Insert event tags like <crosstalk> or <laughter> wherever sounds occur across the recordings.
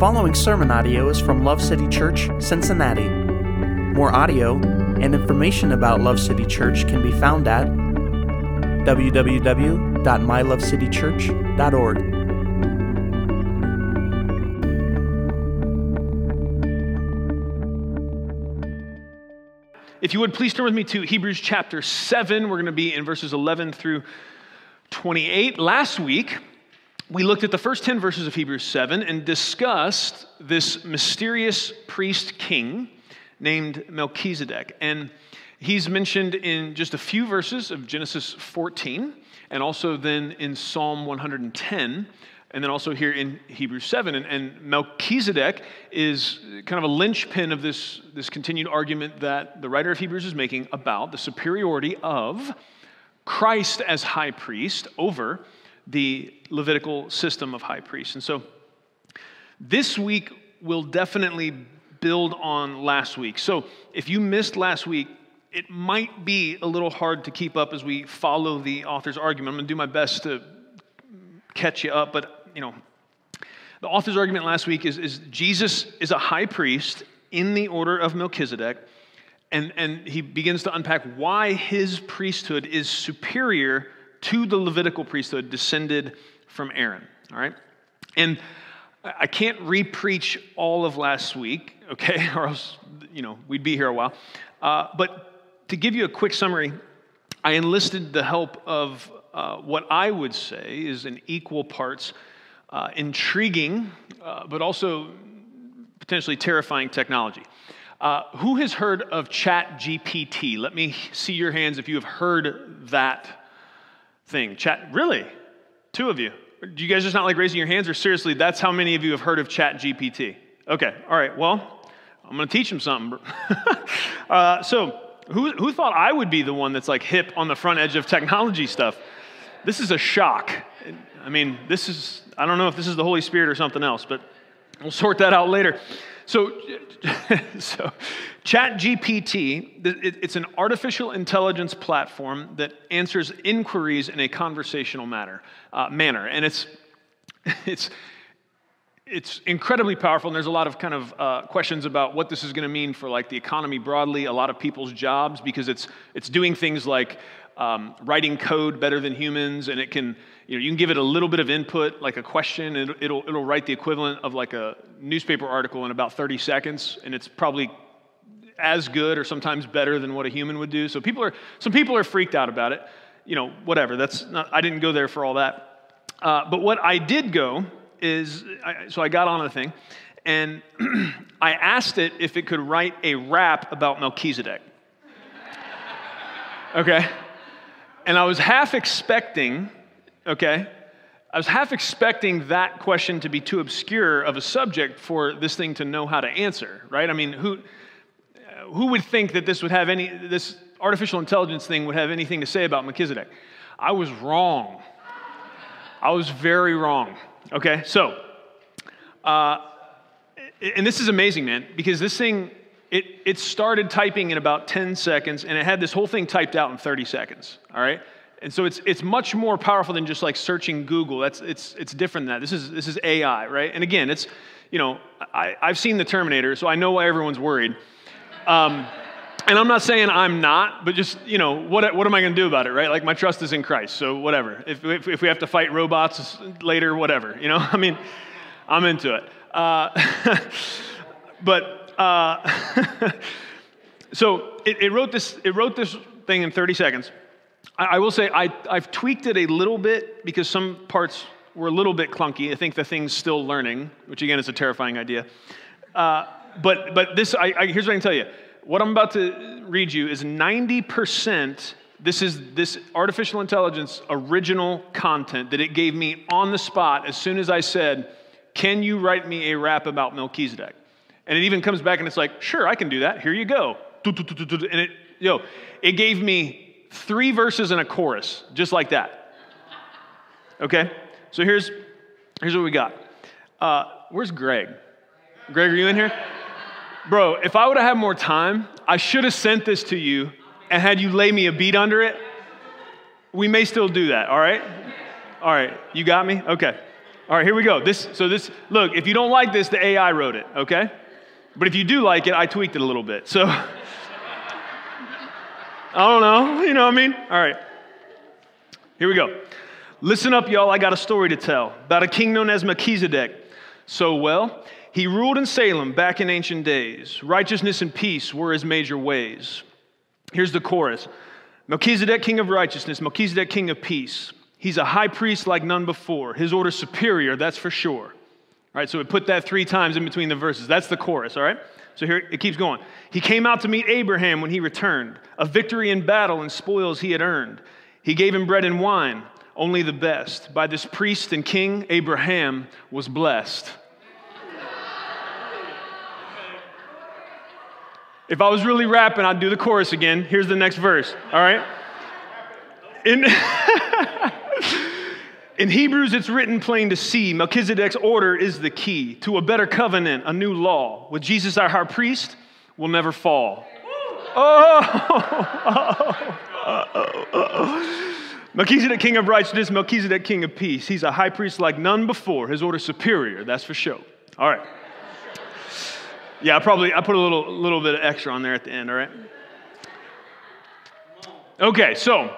following sermon audio is from Love City Church, Cincinnati. More audio and information about Love City Church can be found at www.mylovecitychurch.org. If you would please turn with me to Hebrews chapter 7. We're going to be in verses 11 through 28. Last week, we looked at the first 10 verses of Hebrews 7 and discussed this mysterious priest king named Melchizedek. And he's mentioned in just a few verses of Genesis 14 and also then in Psalm 110 and then also here in Hebrews 7. And, and, Melchizedek is kind of a linchpin of this, this continued argument that the writer of Hebrews is making about the superiority of Christ as high priest over the Levitical system of high priests. And so this week will definitely build on last week. So if you missed last week, it might be a little hard to keep up as we follow the author's argument. I'm going to do my best to catch you up, but you know, the author's argument last week is, is Jesus is a high priest in the order of Melchizedek, and, and he begins to unpack why his priesthood is superior to the Levitical priesthood descended from Aaron. All right? And I can't repreach all of last week, okay, <laughs> or else, you know, we'd be here a while. Uh, but to give you a quick summary, I enlisted the help of uh, what I would say is an equal parts uh, intriguing, uh, but also potentially terrifying technology. Uh, who has heard of Chat GPT? Let me see your hands if you have heard that thing. Chat, really? Two of you. Do you guys just not like raising your hands, or seriously, that's how many of you have heard of Chat GPT? Okay, all right, well, I'm gonna teach them something. <laughs> uh, so, who, who thought I would be the one that's like hip on the front edge of technology stuff? This is a shock. I mean, this is, I don't know if this is the Holy Spirit or something else, but we'll sort that out later. So, <laughs> so ChatGPT, it's an artificial intelligence platform that answers inquiries in a conversational manner, uh, manner. And it's, <laughs> it's, it's incredibly powerful, and there's a lot of kind of uh, questions about what this is going to mean for like the economy broadly, a lot of people's jobs, because it's it's doing things like um, writing code better than humans, and it can you know, you can give it a little bit of input, like a question, and it'll, it'll write the equivalent of like a newspaper article in about 30 seconds, and it's probably as good or sometimes better than what a human would do. So people are, some people are freaked out about it. You know, whatever. That's not, I didn't go there for all that. Uh, but what I did go is, I, so I got on the thing, and <clears throat> I asked it if it could write a rap about Melchizedek. <laughs> Okay? And I was half expecting okay? I was half expecting that question to be too obscure of a subject for this thing to know how to answer, right? I mean, who, who would think that this would have any, this artificial intelligence thing would have anything to say about Melchizedek? I was wrong. I was very wrong, okay? So, uh, and this is amazing, man, because this thing, it, it started typing in about 10 seconds and it had this whole thing typed out in 30 seconds, all right? And so it's, it's much more powerful than just like searching Google. That's, it's, it's different than that. This is, this is AI, right? And again, it's, you know, I, I've seen the Terminator, so I know why everyone's worried. Um, and I'm not saying I'm not, but just, you know, what, what am I going to do about it, right? Like, my trust is in Christ, so whatever. If, if, if we have to fight robots later, whatever, you know? <laughs> I mean, I'm into it. Uh, <laughs> but, uh, <laughs> so it, it, wrote this, it wrote this thing in 30 seconds. I will say I, I've tweaked it a little bit because some parts were a little bit clunky. I think the thing's still learning, which again is a terrifying idea. Uh, but but this, I, I, here's what I can tell you. What I'm about to read you is 90%. This is this artificial intelligence original content that it gave me on the spot as soon as I said, "Can you write me a rap about Melchizedek?" And it even comes back and it's like, "Sure, I can do that. Here you go." And it, yo, it gave me three verses and a chorus, just like that. Okay? So here's, here's what we got. Uh, where's Greg? Greg, are you in here? Bro, if I would have had more time, I should have sent this to you and had you lay me a beat under it. We may still do that, all right? All right, you got me? Okay. All right, here we go. This, so this, look, if you don't like this, the AI wrote it, okay? But if you do like it, I tweaked it a little bit. So, <laughs> I don't know, you know what I mean? All right, here we go. Listen up, y'all, I got a story to tell about a king known as Melchizedek. So, well, he ruled in Salem back in ancient days. Righteousness and peace were his major ways. Here's the chorus Melchizedek, king of righteousness, Melchizedek, king of peace. He's a high priest like none before. His order superior, that's for sure. All right, so we put that three times in between the verses. That's the chorus, all right? So here it keeps going. He came out to meet Abraham when he returned, a victory in battle and spoils he had earned. He gave him bread and wine, only the best. By this priest and king, Abraham was blessed. If I was really rapping, I'd do the chorus again. Here's the next verse, all right? In, <laughs> in Hebrews, it's written plain to see Melchizedek's order is the key to a better covenant, a new law. With Jesus, our high priest, will never fall. Oh, oh, oh, oh, Melchizedek, king of righteousness, Melchizedek, king of peace. He's a high priest like none before. His order superior, that's for sure. All right. Yeah, I probably I put a little little bit of extra on there at the end, all right? Okay, so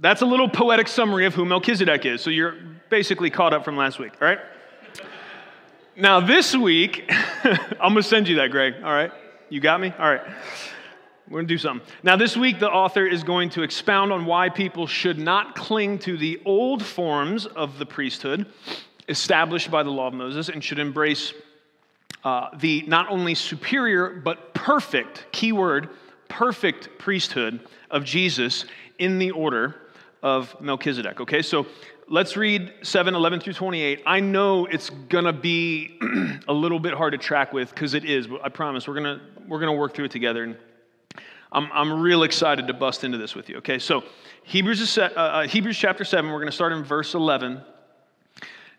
that's a little poetic summary of who Melchizedek is. So you're basically caught up from last week, all right? Now, this week, <laughs> I'm going to send you that, Greg, all right? You got me? All right. We're going to do something. Now, this week, the author is going to expound on why people should not cling to the old forms of the priesthood established by the law of Moses and should embrace uh, the not only superior but perfect, keyword, perfect priesthood of Jesus in the order of Melchizedek. Okay, so let's read 7 11 through 28. I know it's gonna be <clears throat> a little bit hard to track with because it is, but I promise we're gonna, we're gonna work through it together. And I'm, I'm real excited to bust into this with you. Okay, so Hebrews, is, uh, uh, Hebrews chapter 7, we're gonna start in verse 11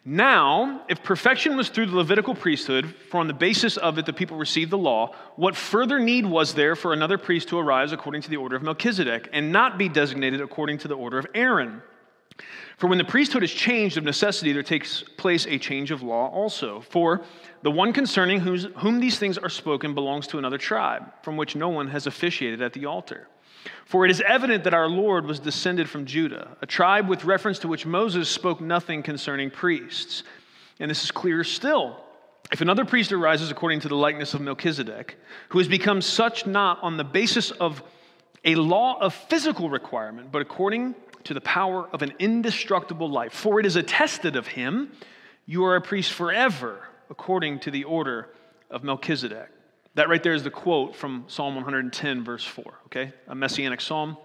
now, if perfection was through the Levitical priesthood, for on the basis of it the people received the law, what further need was there for another priest to arise according to the order of Melchizedek and not be designated according to the order of Aaron? For when the priesthood is changed of necessity, there takes place a change of law also. For the one concerning whom these things are spoken belongs to another tribe, from which no one has officiated at the altar. For it is evident that our Lord was descended from Judah, a tribe with reference to which Moses spoke nothing concerning priests. And this is clearer still. If another priest arises according to the likeness of Melchizedek, who has become such not on the basis of a law of physical requirement, but according to the power of an indestructible life, for it is attested of him, you are a priest forever, according to the order of Melchizedek. That right there is the quote from Psalm 110, verse 4, okay? A messianic psalm.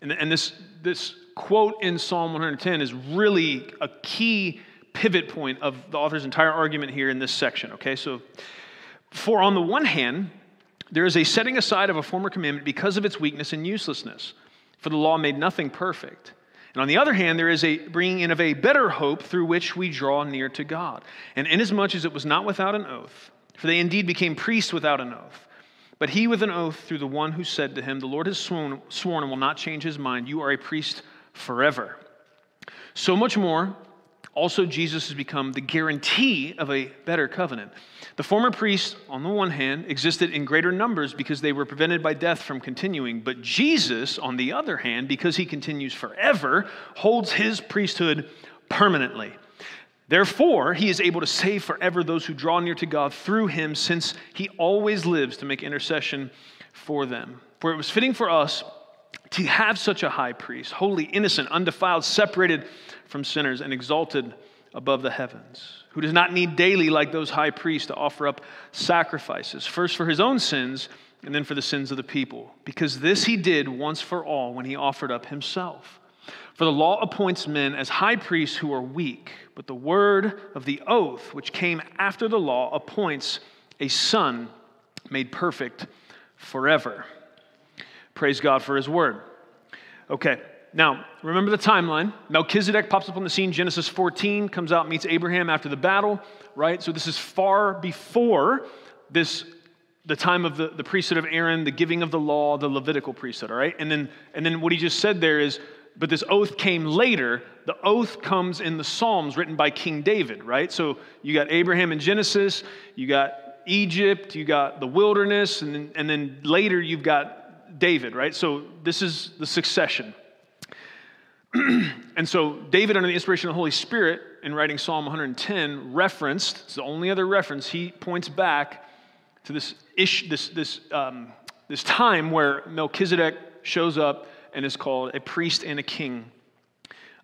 And, and this, this quote in Psalm 110 is really a key pivot point of the author's entire argument here in this section, okay? So, for on the one hand, there is a setting aside of a former commandment because of its weakness and uselessness, for the law made nothing perfect. And on the other hand, there is a bringing in of a better hope through which we draw near to God. And inasmuch as it was not without an oath, for they indeed became priests without an oath. But he with an oath through the one who said to him, The Lord has sworn, sworn and will not change his mind. You are a priest forever. So much more, also Jesus has become the guarantee of a better covenant. The former priests, on the one hand, existed in greater numbers because they were prevented by death from continuing. But Jesus, on the other hand, because he continues forever, holds his priesthood permanently. Therefore, he is able to save forever those who draw near to God through him, since he always lives to make intercession for them. For it was fitting for us to have such a high priest, holy, innocent, undefiled, separated from sinners, and exalted above the heavens, who does not need daily, like those high priests, to offer up sacrifices, first for his own sins and then for the sins of the people, because this he did once for all when he offered up himself. For the law appoints men as high priests who are weak, but the word of the oath, which came after the law, appoints a son made perfect forever. Praise God for his word. Okay, now remember the timeline. Melchizedek pops up on the scene, Genesis 14, comes out, meets Abraham after the battle, right? So this is far before this the time of the, the priesthood of Aaron, the giving of the law, the Levitical priesthood, all right? And then, and then what he just said there is but this oath came later. The oath comes in the Psalms written by King David, right? So you got Abraham in Genesis, you got Egypt, you got the wilderness, and then, and then later you've got David, right? So this is the succession. <clears throat> and so David, under the inspiration of the Holy Spirit, in writing Psalm 110, referenced, it's the only other reference, he points back to this, ish, this, this, um, this time where Melchizedek shows up and is called a priest and a king,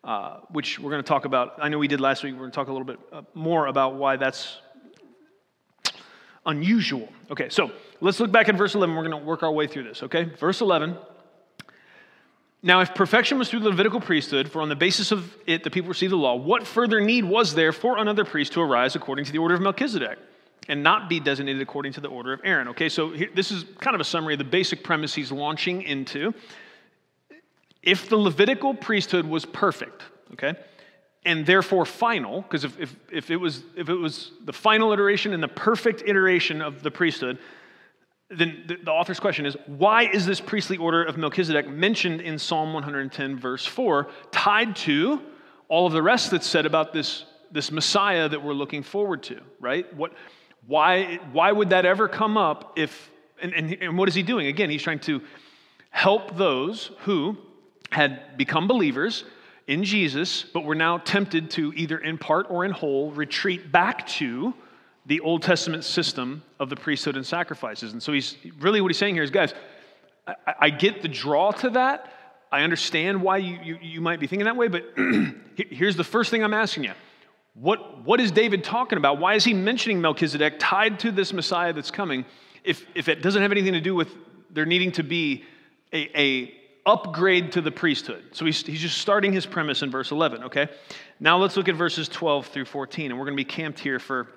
uh, which we're going to talk about. I know we did last week. We're going to talk a little bit uh, more about why that's unusual. Okay, so let's look back at verse 11. We're going to work our way through this, okay? Verse 11. Now, if perfection was through the Levitical priesthood, for on the basis of it the people received the law, what further need was there for another priest to arise according to the order of Melchizedek and not be designated according to the order of Aaron? Okay, so here, this is kind of a summary of the basic premise he's launching into. If the Levitical priesthood was perfect, okay, and therefore final, because if, if, if, it was, if it was the final iteration and the perfect iteration of the priesthood, then the, the, author's question is why is this priestly order of Melchizedek mentioned in Psalm 110, verse 4, tied to all of the rest that's said about this, this Messiah that we're looking forward to, right? What, why, why would that ever come up if, and, and, and what is he doing? Again, he's trying to help those who had become believers in Jesus, but were now tempted to either in part or in whole retreat back to the Old Testament system of the priesthood and sacrifices. And so he's really what he's saying here is, guys, I, I get the draw to that. I understand why you, you, you might be thinking that way, but <clears throat> here's the first thing I'm asking you. What, what is David talking about? Why is he mentioning Melchizedek tied to this Messiah that's coming if, if it doesn't have anything to do with there needing to be a, a upgrade to the priesthood? So he's, he's just starting his premise in verse 11, okay? Now let's look at verses 12 through 14, and we're going to be camped here for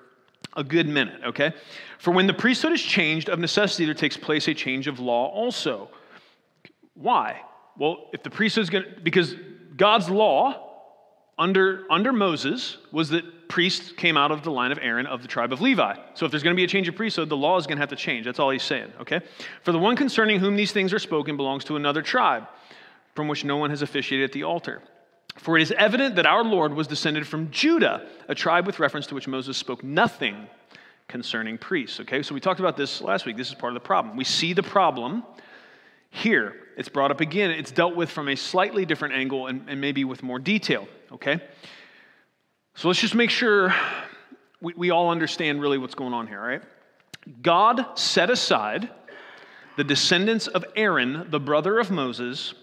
a good minute, okay? For when the priesthood is changed, of necessity there takes place a change of law also. Why? Well, if the priesthood is going to, because God's law under, under Moses was that priests came out of the line of Aaron of the tribe of Levi. So if there's going to be a change of priesthood, the law is going to have to change. That's all he's saying, okay? For the one concerning whom these things are spoken belongs to another tribe, from which no one has officiated at the altar. For it is evident that our Lord was descended from Judah, a tribe with reference to which Moses spoke nothing concerning priests. Okay, so we talked about this last week. This is part of the problem. We see the problem here. It's brought up again. It's dealt with from a slightly different angle and, and maybe with more detail. Okay, so let's just make sure we, we all understand really what's going on here, right? God set aside the descendants of Aaron, the brother of Moses,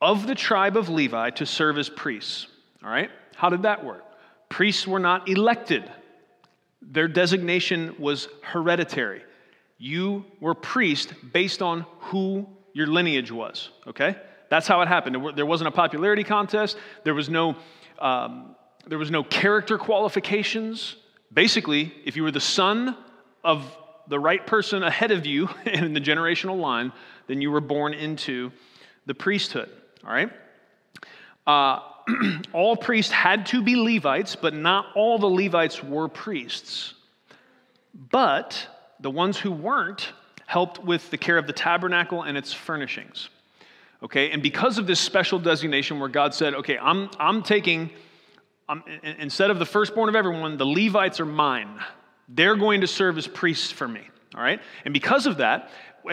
of the tribe of Levi to serve as priests. All right? How did that work? Priests were not elected, their designation was hereditary. You were priest based on who your lineage was, okay? That's how it happened. There wasn't a popularity contest, there was no, um, there was no character qualifications. Basically, if you were the son of the right person ahead of you <laughs> in the generational line, then you were born into the priesthood. All right? Uh, <clears throat> all priests had to be Levites, but not all the Levites were priests. But the ones who weren't helped with the care of the tabernacle and its furnishings. Okay, and because of this special designation where God said, okay, I'm, I'm taking, Um, I'm, instead of the firstborn of everyone, the Levites are mine. They're going to serve as priests for me. All right? And because of that,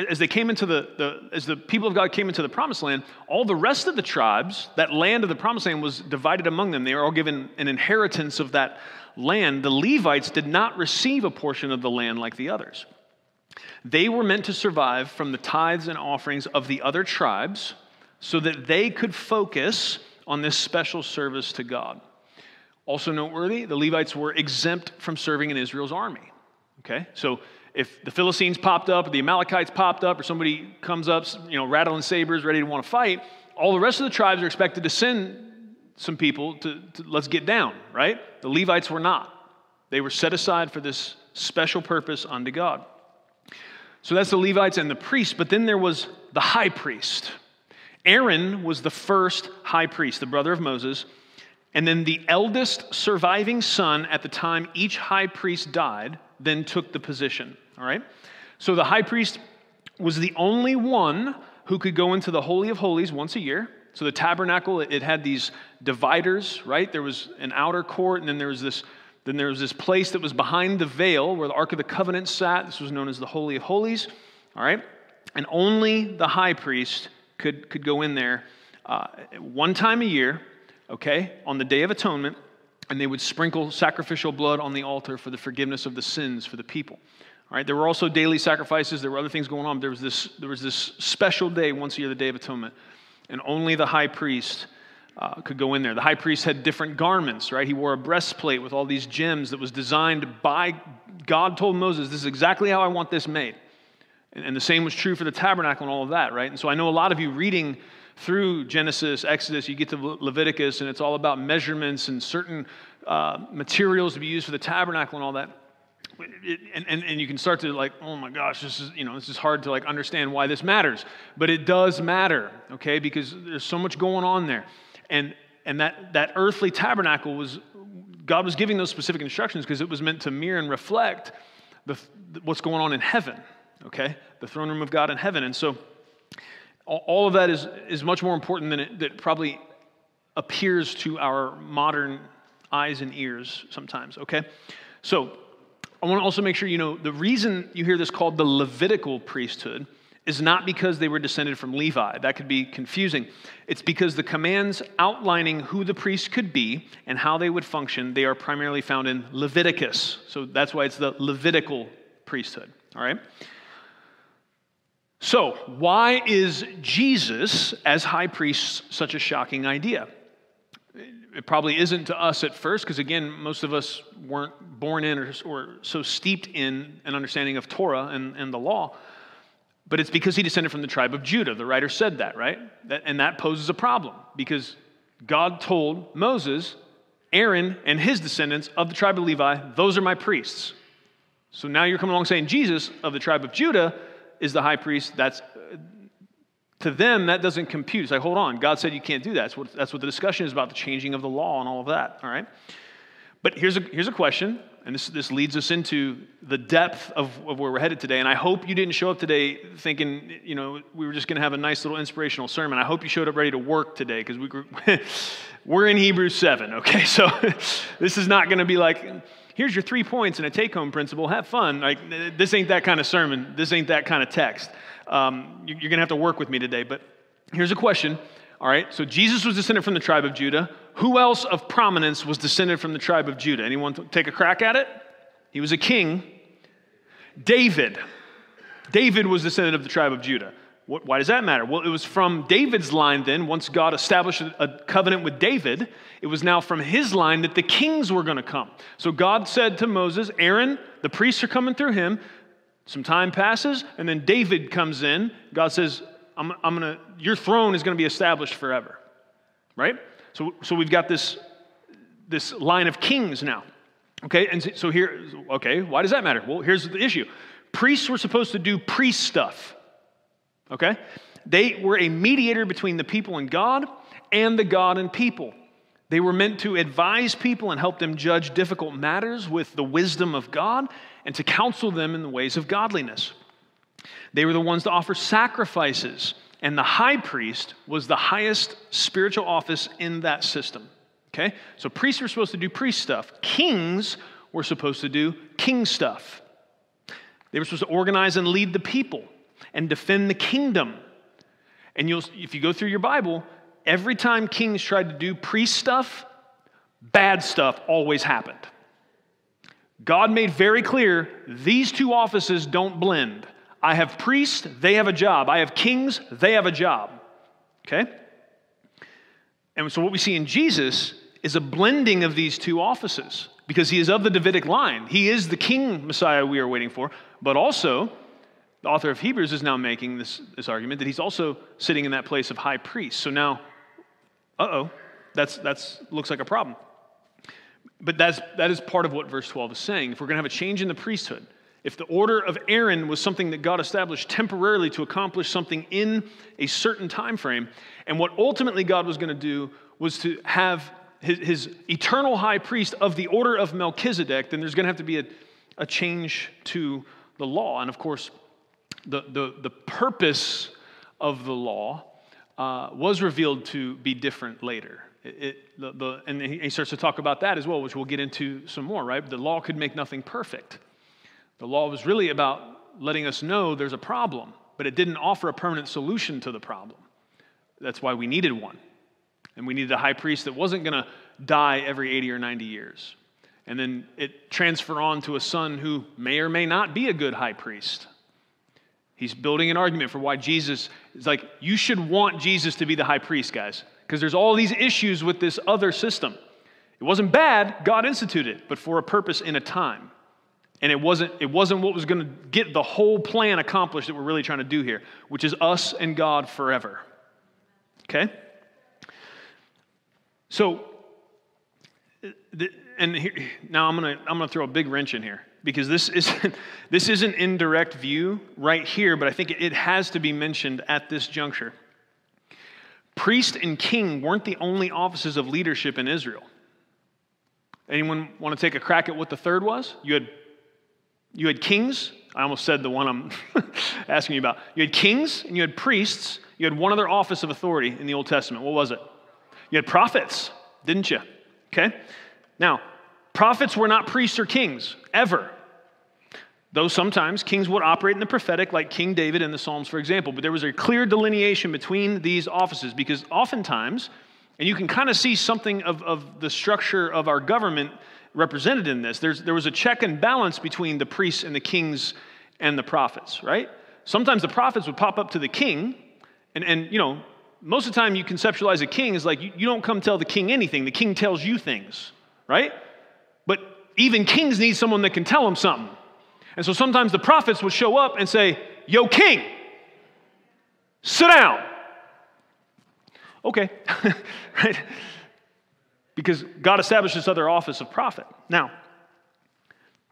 as they came into the, the, as the people of God came into the promised land, all the rest of the tribes, that land of the promised land was divided among them. They were all given an inheritance of that land. The Levites did not receive a portion of the land like the others. They were meant to survive from the tithes and offerings of the other tribes so that they could focus on this special service to God. Also noteworthy, the Levites were exempt from serving in Israel's army. Okay? So if the Philistines popped up, or the Amalekites popped up, or somebody comes up, you know, rattling sabers, ready to want to fight, all the rest of the tribes are expected to send some people to, to let's get down, right? The Levites were not. They were set aside for this special purpose unto God. So that's the Levites and the priests, but then there was the high priest. Aaron was the first high priest, the brother of Moses. And then the eldest surviving son at the time each high priest died then took the position. All right? So the high priest was the only one who could go into the Holy of Holies once a year So the tabernacle, it, had these dividers, right? There was an outer court, and then there was this then there was this place that was behind the veil where the Ark of the Covenant sat. This was known as the Holy of Holies. All right? And only the high priest could, could go in there uh, one time a year, okay, on the Day of Atonement, and they would sprinkle sacrificial blood on the altar for the forgiveness of the sins for the people. All right, there were also daily sacrifices. There were other things going on. There was this, there was this special day once a year, the Day of Atonement, and only the high priest uh, could go in there. The high priest had different garments, right? He wore a breastplate with all these gems that was designed by God, told Moses, This is exactly how I want this made. And, and the same was true for the tabernacle and all of that, right? And so I know a lot of you reading through Genesis, Exodus, you get to Leviticus, and it's all about measurements and certain uh, materials to be used for the tabernacle and all that. It, and, and, and you can start to like, oh my gosh, this is, you know, this is hard to like understand why this matters. But it does matter, okay, because there's so much going on there. And, and that, that earthly tabernacle was, God was giving those specific instructions because it was meant to mirror and reflect the, what's going on in heaven, okay? The throne room of God in heaven. And so all of that is, is much more important than it that probably appears to our modern eyes and ears sometimes, okay? So I want to also make sure you know the reason you hear this called the Levitical priesthood is not because they were descended from Levi. That could be confusing. It's because the commands outlining who the priests could be and how they would function, they are primarily found in Leviticus. So that's why it's the Levitical priesthood, all right? So, why is Jesus as high priest such a shocking idea? It probably isn't to us at first, because again, most of us weren't born in or, or so steeped in an understanding of Torah and, and the law. But it's because he descended from the tribe of Judah. The writer said that, right? That, and that poses a problem because God told Moses, Aaron and his descendants of the tribe of Levi, those are my priests. So now you're coming along saying Jesus of the tribe of Judah is the high priest. That's to them that doesn't compute. It's like, hold on, God said you can't do that. That's what, that's what the discussion is about, the changing of the law and all of that. All right. But here's a here's a question and this, this leads us into the depth of, of where we're headed today. And I hope you didn't show up today thinking, you know, we were just going to have a nice little inspirational sermon. I hope you showed up ready to work today because we, <laughs> we're in Hebrews 7, okay? <laughs> So <laughs> this is not going to be like, here's your three points and a take home principle. Have fun. Like, this ain't that kind of sermon. This ain't that kind of text. Um, you're going to have to work with me today. But here's a question. All right, so Jesus was descended from the tribe of Judah. Who else of prominence was descended from the tribe of Judah? Anyone take a crack at it? He was a king. David. David was descended of the tribe of Judah. Why does that matter? Well, it was from David's line then, once God established a covenant with David, it was now from his line that the kings were going to come. So God said to Moses, Aaron, the priests are coming through him. Some time passes, and then David comes in. God says, I'm, I'm gonna, your throne is going to be established forever. Right? So, so we've got this, this line of kings now. Okay, and so here, okay, why does that matter? Well, here's the issue priests were supposed to do priest stuff. Okay? They were a mediator between the people and God and the God and people. They were meant to advise people and help them judge difficult matters with the wisdom of God and to counsel them in the ways of godliness. They were the ones to offer sacrifices and the high priest was the highest spiritual office in that system. Okay? So priests were supposed to do priest stuff, kings were supposed to do king stuff. They were supposed to organize and lead the people and defend the kingdom. And you'll, if you go through your Bible, every time kings tried to do priest stuff, bad stuff always happened. God made very clear these two offices don't blend. I have priests, they have a job. I have kings, they have a job. Okay? And so what we see in Jesus is a blending of these two offices because he is of the Davidic line. He is the king Messiah we are waiting for, but also the author of Hebrews is now making this, this argument that he's also sitting in that place of high priest. So now, uh oh, that's that's looks like a problem. But that's that is part of what verse 12 is saying. If we're going to have a change in the priesthood, if the order of Aaron was something that God established temporarily to accomplish something in a certain time frame, and what ultimately God was going to do was to have his, his, eternal high priest of the order of Melchizedek, then there's going to have to be a, a change to the law. And of course, the, the, the purpose of the law uh, was revealed to be different later. It, it, the, the, and he starts to talk about that as well, which we'll get into some more, right? The law could make nothing perfect. The law was really about letting us know there's a problem, but it didn't offer a permanent solution to the problem. That's why we needed one. And we needed a high priest that wasn't going to die every 80 or 90 years. And then it transfer on to a son who may or may not be a good high priest. He's building an argument for why Jesus is like, you should want Jesus to be the high priest, guys, because there's all these issues with this other system. It wasn't bad, God instituted it, but for a purpose in a time. And it wasn't, it wasn't what was going to get the whole plan accomplished that we're really trying to do here, which is us and God forever. Okay? So, and here, now I'm to I'm to throw a big wrench in here because this isn't, <laughs> this is an indirect view right here, but I think it has to be mentioned at this juncture. Priest and king weren't the only offices of leadership in Israel. Anyone want to take a crack at what the third was? You had, you had kings. I almost said the one I'm <laughs> asking you about. You had kings and you had priests. You had one other office of authority in the Old Testament. What was it? You had prophets, didn't you? Okay? Now, prophets were not priests or kings, ever. Though sometimes kings would operate in the prophetic, like King David in the Psalms, for example. But there was a clear delineation between these offices because oftentimes, and you can kind of see something of, of the structure of our government represented in this, There's, there was a check and balance between the priests and the kings and the prophets, right? Sometimes the prophets would pop up to the king, and, and you know, most of the time you conceptualize a king as like you, you don't come tell the king anything, the king tells you things, right? But even kings need someone that can tell them something. And so sometimes the prophets would show up and say, Yo, king, sit down. Okay, <laughs> right? Because God established this other office of prophet. Now, <clears throat>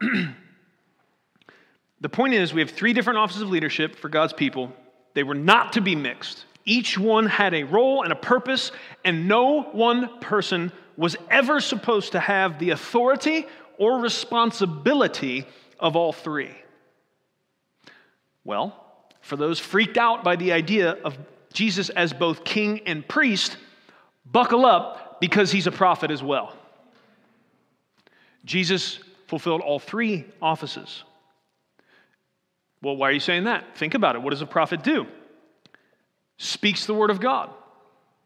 the point is, we have three different offices of leadership for God's people. They were not to be mixed. Each one had a role and a purpose, and no one person was ever supposed to have the authority or responsibility of all three. Well, for those freaked out by the idea of Jesus as both king and priest, buckle up because he's a prophet as well. Jesus fulfilled all three offices. Well, why are you saying that? Think about it. What does a prophet do? Speaks the word of God,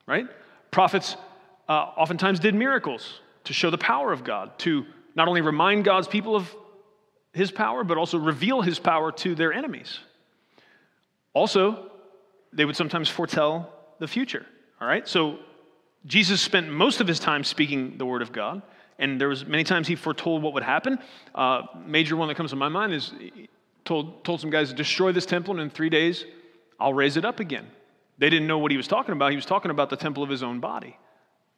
right? Prophets uh, oftentimes did miracles to show the power of God, to not only remind God's people of his power, but also reveal his power to their enemies. Also, they would sometimes foretell the future. All right? So Jesus spent most of his time speaking the word of God, and there was many times he foretold what would happen. Uh, major one that comes to my mind is told, told some guys, destroy this temple, and in three days, I'll raise it up again. They didn't know what he was talking about. He was talking about the temple of his own body.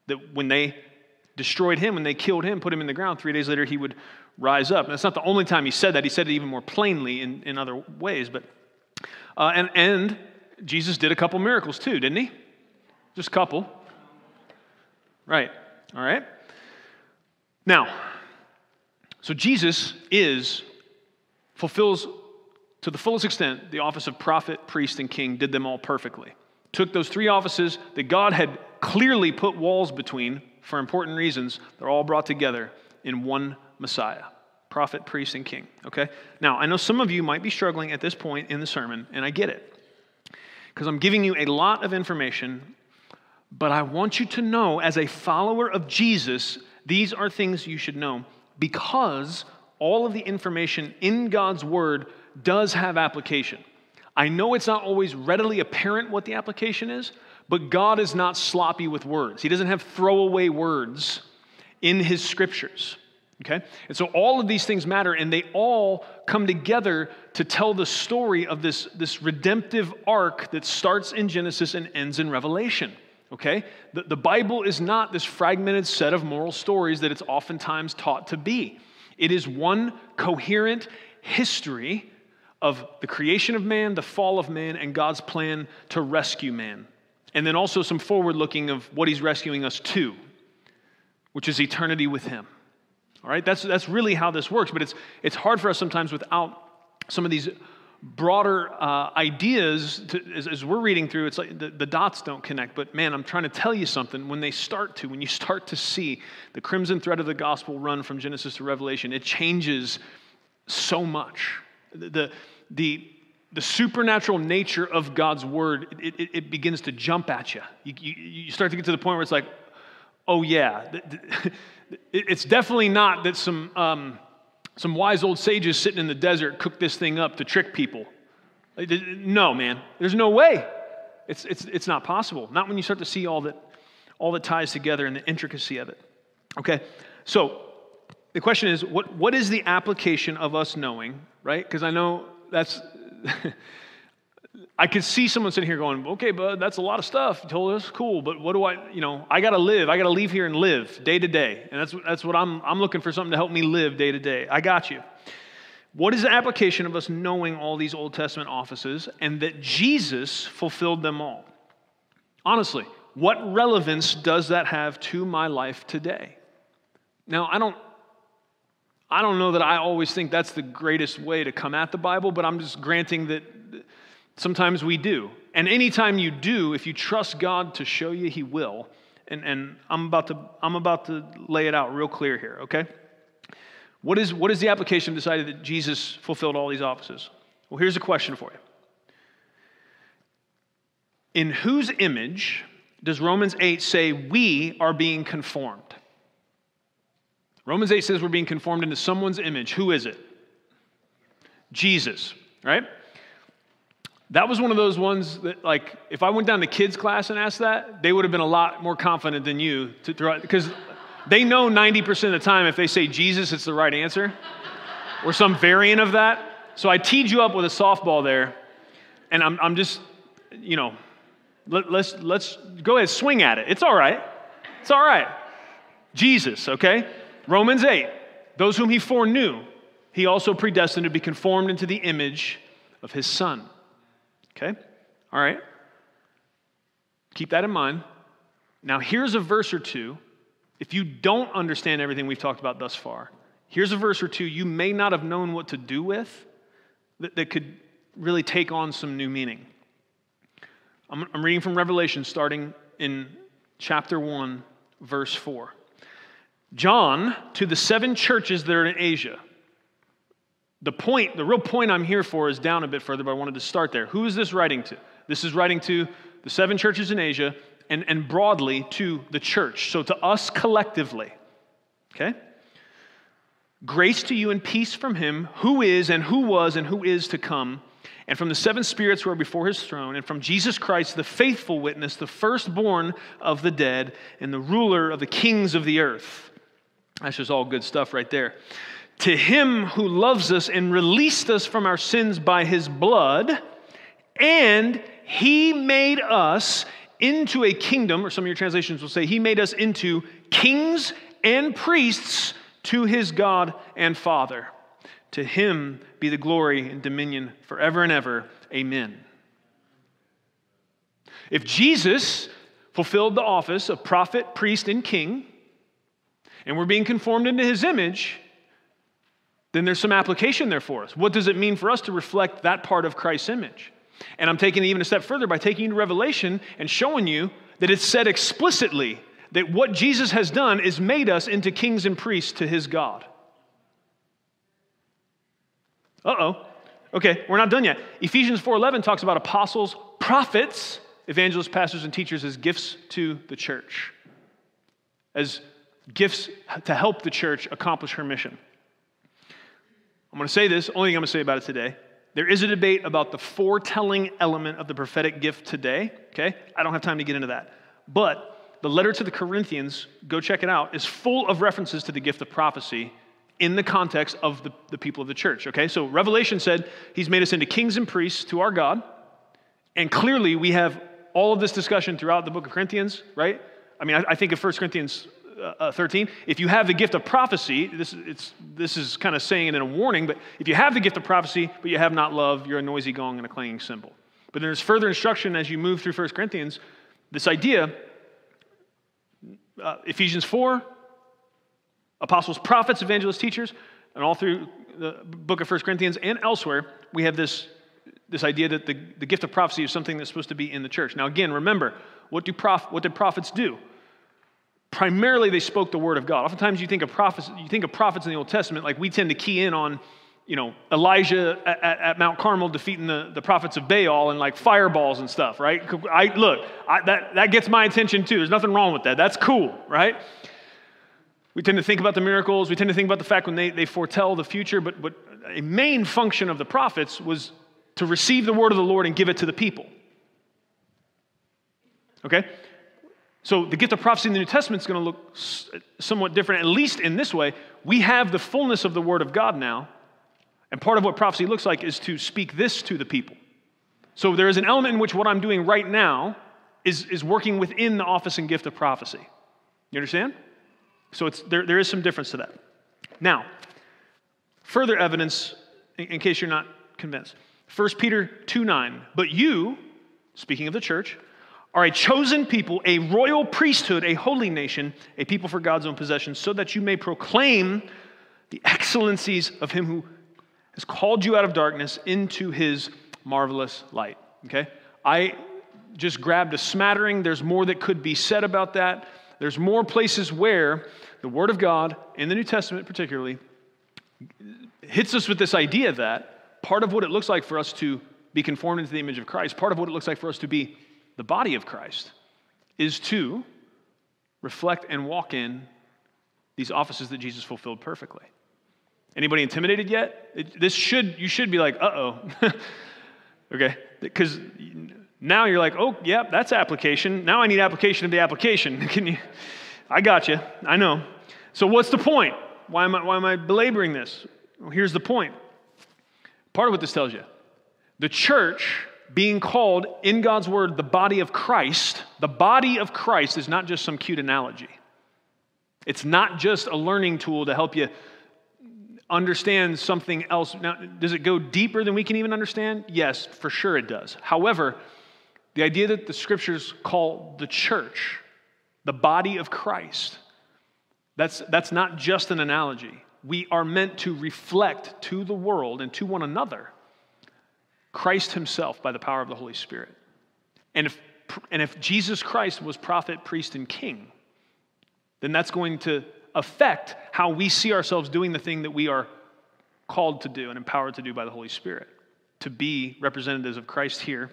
That when they destroyed him, when they killed him, put him in the ground, three days later he would rise up. And that's not the only time he said that. He said it even more plainly in, in other ways. But, uh, and, and Jesus did a couple miracles too, didn't he? Just a couple. Right. All right. Now, so Jesus is, fulfills to the fullest extent the office of prophet, priest, and king, did them all perfectly. Took those three offices that God had clearly put walls between for important reasons, they're all brought together in one Messiah prophet, priest, and king. Okay? Now, I know some of you might be struggling at this point in the sermon, and I get it. Because I'm giving you a lot of information, but I want you to know, as a follower of Jesus, these are things you should know because all of the information in God's Word does have application. I know it's not always readily apparent what the application is, but God is not sloppy with words. He doesn't have throwaway words in his scriptures. Okay? And so all of these things matter, and they all come together to tell the story of this, this redemptive arc that starts in Genesis and ends in Revelation. Okay? The, the Bible is not this fragmented set of moral stories that it's oftentimes taught to be. It is one coherent history of the creation of man, the fall of man, and God's plan to rescue man. And then also some forward looking of what he's rescuing us to, which is eternity with him. All right, that's, that's really how this works, but it's, it's hard for us sometimes without some of these broader uh, ideas to, as, as, we're reading through. It's like the, the dots don't connect. But man, I'm trying to tell you something. When they start to, when you start to see the crimson thread of the gospel run from Genesis to Revelation, it changes so much. The, the, the supernatural nature of God's word, it, it, it begins to jump at you. You, you. you start to get to the point where it's like, oh, yeah. <laughs> It's definitely not that some. Um, some wise old sages sitting in the desert cooked this thing up to trick people. No, man, there's no way. It's, it's, it's not possible. Not when you start to see all that, all that ties together and the intricacy of it. Okay, so the question is what, what is the application of us knowing, right? Because I know that's. <laughs> I could see someone sitting here going, okay, bud, that's a lot of stuff. You told us, cool, but what do I, you know, I got to live. I got to leave here and live day to day. And that's, that's what I'm, I'm looking for something to help me live day to day. I got you. What is the application of us knowing all these Old Testament offices and that Jesus fulfilled them all? Honestly, what relevance does that have to my life today? Now, I don't I don't know that I always think that's the greatest way to come at the Bible, but I'm just granting that Sometimes we do. And anytime you do, if you trust God to show you, He will. And, and I'm, about to, I'm about to lay it out real clear here, okay? What is, what is the application decided that Jesus fulfilled all these offices? Well, here's a question for you In whose image does Romans 8 say we are being conformed? Romans 8 says we're being conformed into someone's image. Who is it? Jesus, right? That was one of those ones that, like, if I went down to kids' class and asked that, they would have been a lot more confident than you to throw because they know 90% of the time if they say Jesus, it's the right answer or some variant of that. So I teed you up with a softball there, and I'm, I'm just, you know, let, let's, let's go ahead, swing at it. It's all right. It's all right. Jesus, okay? Romans 8. Those whom he foreknew, he also predestined to be conformed into the image of his son. Okay? All right. Keep that in mind. Now, here's a verse or two. If you don't understand everything we've talked about thus far, here's a verse or two you may not have known what to do with that, that could really take on some new meaning. I'm, I'm reading from Revelation starting in chapter 1, verse 4. John, to the seven churches that are in Asia, the point, the real point I'm here for is down a bit further, but I wanted to start there. Who is this writing to? This is writing to the seven churches in Asia and, and broadly to the church. So to us collectively. Okay? Grace to you and peace from him who is and who was and who is to come, and from the seven spirits who are before his throne, and from Jesus Christ, the faithful witness, the firstborn of the dead, and the ruler of the kings of the earth. That's just all good stuff right there. To him who loves us and released us from our sins by his blood, and he made us into a kingdom, or some of your translations will say, he made us into kings and priests to his God and Father. To him be the glory and dominion forever and ever. Amen. If Jesus fulfilled the office of prophet, priest, and king, and we're being conformed into his image, then there's some application there for us. What does it mean for us to reflect that part of Christ's image? And I'm taking it even a step further by taking you to Revelation and showing you that it's said explicitly that what Jesus has done is made us into kings and priests to his God. Uh-oh. Okay, we're not done yet. Ephesians 4:11 talks about apostles, prophets, evangelists, pastors and teachers as gifts to the church. As gifts to help the church accomplish her mission. I'm going to say this, only thing I'm going to say about it today. There is a debate about the foretelling element of the prophetic gift today, okay? I don't have time to get into that. But the letter to the Corinthians, go check it out, is full of references to the gift of prophecy in the context of the, the people of the church, okay? So Revelation said he's made us into kings and priests to our God. And clearly we have all of this discussion throughout the book of Corinthians, right? I mean, I, I think of 1 Corinthians uh, uh, 13, if you have the gift of prophecy, this, it's, this is kind of saying it in a warning, but if you have the gift of prophecy, but you have not love, you're a noisy gong and a clanging cymbal. But there's further instruction as you move through 1 Corinthians, this idea, uh, Ephesians 4, apostles, prophets, evangelists, teachers, and all through the book of 1 Corinthians and elsewhere, we have this this idea that the, the gift of prophecy is something that's supposed to be in the church. Now, again, remember, what, do prof, what did prophets do? Primarily, they spoke the word of God. Oftentimes, you think of prophets, you think of prophets in the Old Testament, like we tend to key in on, you know, Elijah at, at Mount Carmel defeating the, the prophets of Baal and like fireballs and stuff, right? I, look, I, that, that gets my attention too. There's nothing wrong with that. That's cool, right? We tend to think about the miracles. We tend to think about the fact when they, they foretell the future, but, but a main function of the prophets was to receive the word of the Lord and give it to the people. Okay? So the gift of prophecy in the New Testament is going to look somewhat different, at least in this way. We have the fullness of the word of God now. And part of what prophecy looks like is to speak this to the people. So there is an element in which what I'm doing right now is, is working within the office and gift of prophecy. You understand? So it's, there, there is some difference to that. Now, further evidence, in, in case you're not convinced. 1 Peter 2 9. But you, speaking of the church, are a chosen people, a royal priesthood, a holy nation, a people for God's own possession, so that you may proclaim the excellencies of him who has called you out of darkness into his marvelous light. Okay? I just grabbed a smattering. There's more that could be said about that. There's more places where the Word of God, in the New Testament particularly, hits us with this idea that part of what it looks like for us to be conformed into the image of Christ, part of what it looks like for us to be the body of Christ, is to reflect and walk in these offices that Jesus fulfilled perfectly. Anybody intimidated yet? It, this should you should be like, uh oh, <laughs> okay, because now you're like, oh, yeah, that's application. Now I need application of the application. <laughs> Can you? I got you. I know. So what's the point? Why am I, why am I belaboring this? Well, here's the point. Part of what this tells you the church being called in God's word the body of Christ, the body of Christ is not just some cute analogy. It's not just a learning tool to help you understand something else. Now, does it go deeper than we can even understand? Yes, for sure it does. However, the idea that the scriptures call the church the body of Christ, that's, that's not just an analogy we are meant to reflect to the world and to one another Christ Himself by the power of the Holy Spirit. And if, and if Jesus Christ was prophet, priest, and king, then that's going to affect how we see ourselves doing the thing that we are called to do and empowered to do by the Holy Spirit to be representatives of Christ here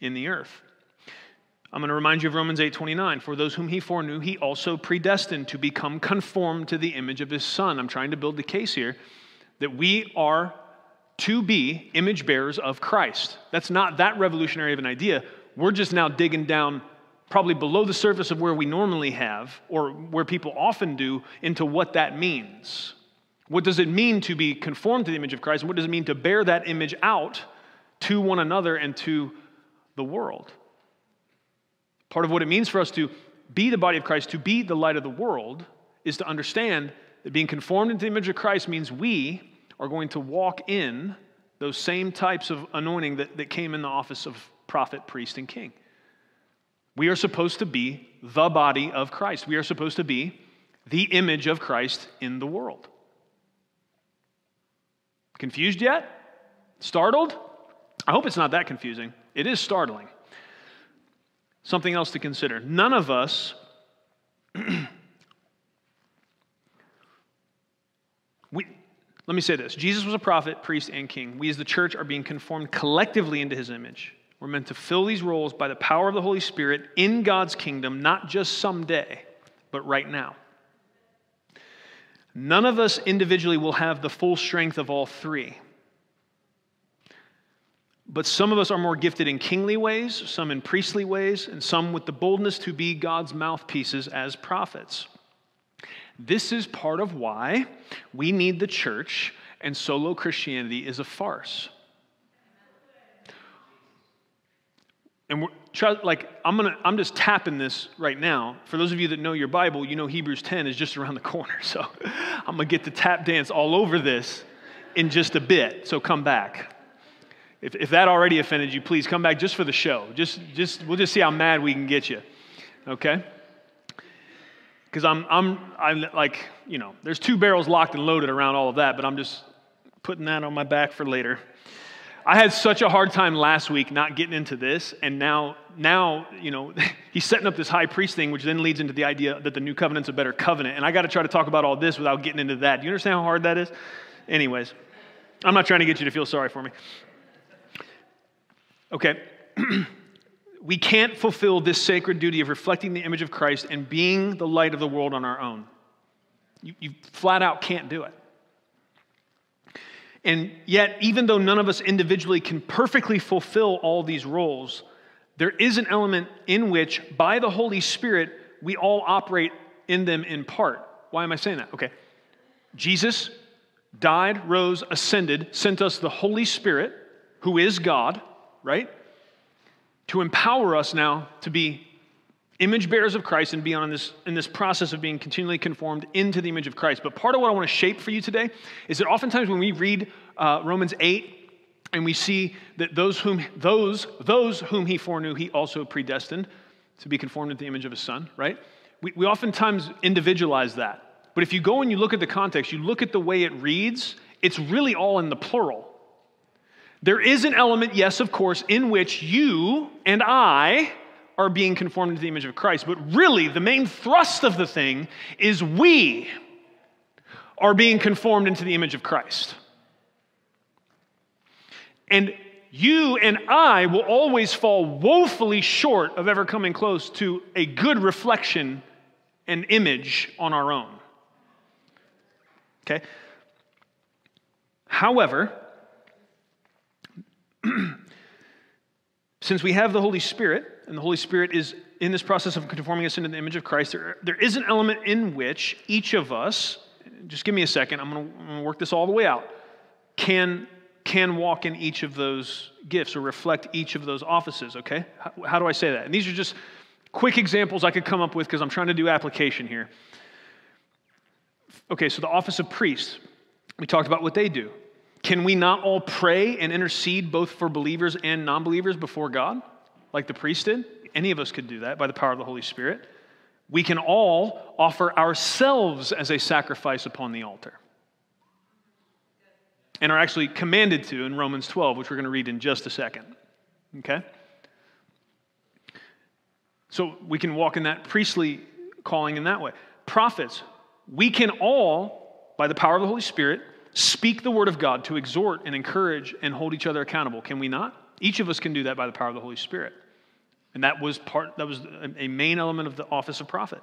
in the earth. I'm going to remind you of Romans 8:29. For those whom he foreknew, he also predestined to become conformed to the image of his son. I'm trying to build the case here that we are to be image bearers of Christ. That's not that revolutionary of an idea. We're just now digging down probably below the surface of where we normally have or where people often do into what that means. What does it mean to be conformed to the image of Christ? And what does it mean to bear that image out to one another and to the world? Part of what it means for us to be the body of Christ, to be the light of the world, is to understand that being conformed into the image of Christ means we are going to walk in those same types of anointing that, that came in the office of prophet, priest, and king. We are supposed to be the body of Christ. We are supposed to be the image of Christ in the world. Confused yet? Startled? I hope it's not that confusing. It is startling something else to consider. None of us, <clears throat> we, let me say this Jesus was a prophet, priest, and king. We as the church are being conformed collectively into his image. We're meant to fill these roles by the power of the Holy Spirit in God's kingdom, not just someday, but right now. None of us individually will have the full strength of all three. But some of us are more gifted in kingly ways, some in priestly ways, and some with the boldness to be God's mouthpieces as prophets. This is part of why we need the church and solo Christianity is a farce. And we're, like I'm gonna, I'm just tapping this right now. For those of you that know your Bible, you know Hebrews 10 is just around the corner. <laughs> So I'm gonna get the tap dance all over this in just a bit. So come back. If, if that already offended you, please come back just for the show. Just, just, we'll just see how mad we can get you. Okay? Because I'm, I'm, I'm like, you know, there's two barrels locked and loaded around all of that, but I'm just putting that on my back for later. I had such a hard time last week not getting into this, and now, now, you know, <laughs> he's setting up this high priest thing, which then leads into the idea that the new covenant's a better covenant. And I got to try to talk about all this without getting into that. Do you understand how hard that is? Anyways, I'm not trying to get you to feel sorry for me. Okay. <clears throat> we can't fulfill this sacred duty of reflecting the image of Christ and being the light of the world on our own. You, you flat out can't do it. And yet, even though none of us individually can perfectly fulfill all these roles, there is an element in which, by the Holy Spirit, we all operate in them in part. Why am I saying that? Okay. Jesus died, rose, ascended, sent us the Holy Spirit, who is God, right? To empower us now to be image bearers of Christ and be on this, in this process of being continually conformed into the image of Christ. But part of what I want to shape for you today is that oftentimes when we read uh, Romans 8 and we see that those whom, those, those whom he foreknew, he also predestined to be conformed to the image of his son, right? We, we oftentimes individualize that. But if you go and you look at the context, you look at the way it reads, it's really all in the plural. There is an element, yes, of course, in which you and I are being conformed to the image of Christ. But really, the main thrust of the thing is we are being conformed into the image of Christ. And you and I will always fall woefully short of ever coming close to a good reflection and image on our own. Okay? However, <clears throat> since we have the Holy Spirit, and the Holy Spirit is in this process of conforming us into the image of Christ, there, there is an element in which each of us, just give me a second, I'm going to work this all the way out, can, can walk in each of those gifts or reflect each of those offices, okay? How, how do I say that? And these are just quick examples I could come up with because I'm trying to do application here. Okay, so the office of priest, we talked about what they do. Can we not all pray and intercede both for believers and non believers before God? like the priest did. Any of us could do that by the power of the Holy Spirit. We can all offer ourselves as a sacrifice upon the altar. And are actually commanded to in Romans 12, which we're going to read in just a second. Okay? So we can walk in that priestly calling in that way. Prophets, we can all, by the power of the Holy Spirit, speak the word of God to exhort and encourage and hold each other accountable. Can we not? Each of us can do that by the power of the Holy Spirit. And that was part, that was a main element of the office of prophet.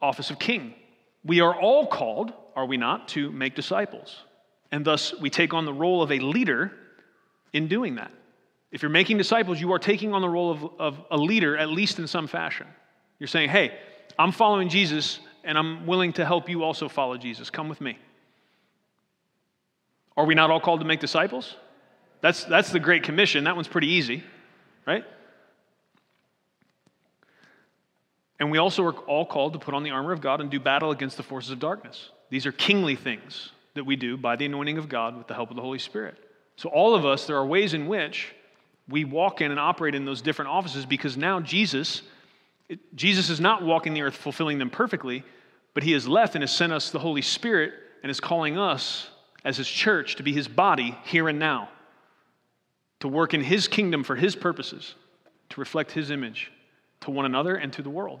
Office of king. We are all called, are we not, to make disciples. And thus we take on the role of a leader in doing that. If you're making disciples, you are taking on the role of, of a leader, at least in some fashion. You're saying, hey, I'm following Jesus, and I'm willing to help you also follow Jesus. Come with me. Are we not all called to make disciples? That's, that's the Great Commission. That one's pretty easy, right? And we also are all called to put on the armor of God and do battle against the forces of darkness. These are kingly things that we do by the anointing of God with the help of the Holy Spirit. So, all of us, there are ways in which we walk in and operate in those different offices because now Jesus, it, Jesus is not walking the earth fulfilling them perfectly, but he has left and has sent us the Holy Spirit and is calling us as his church to be his body here and now to work in His kingdom for His purposes, to reflect His image to one another and to the world.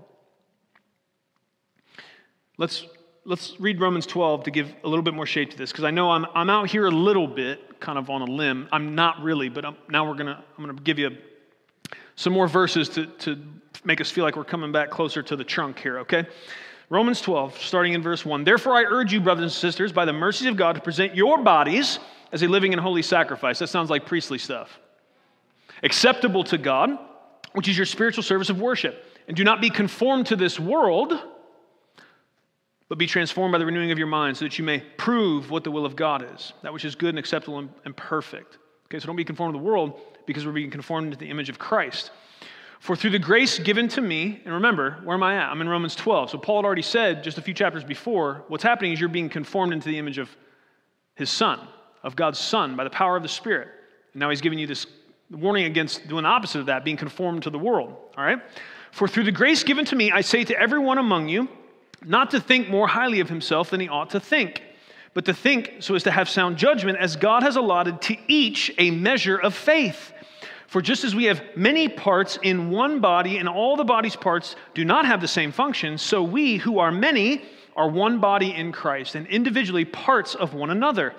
Let's, let's read Romans 12 to give a little bit more shape to this, because I know I'm, I'm out here a little bit, kind of on a limb. I'm not really, but I'm, now we're gonna, I'm going to give you some more verses to, to make us feel like we're coming back closer to the trunk here, okay? Romans 12, starting in verse 1. Therefore, I urge you, brothers and sisters, by the mercies of God, to present your bodies as a living and holy sacrifice. That sounds like priestly stuff. Acceptable to God, which is your spiritual service of worship. And do not be conformed to this world, but be transformed by the renewing of your mind, so that you may prove what the will of God is, that which is good and acceptable and, and perfect. Okay, so don't be conformed to the world because we're being conformed to the image of Christ. For through the grace given to me, and remember, where am I at? I'm in Romans 12. So Paul had already said just a few chapters before, what's happening is you're being conformed into the image of his son of God's Son by the power of the Spirit. And now he's giving you this warning against doing the opposite of that, being conformed to the world. All right? For through the grace given to me, I say to everyone among you, not to think more highly of himself than he ought to think, but to think so as to have sound judgment, as God has allotted to each a measure of faith. For just as we have many parts in one body, and all the body's parts do not have the same function, so we, who are many, are one body in Christ, and individually parts of one another.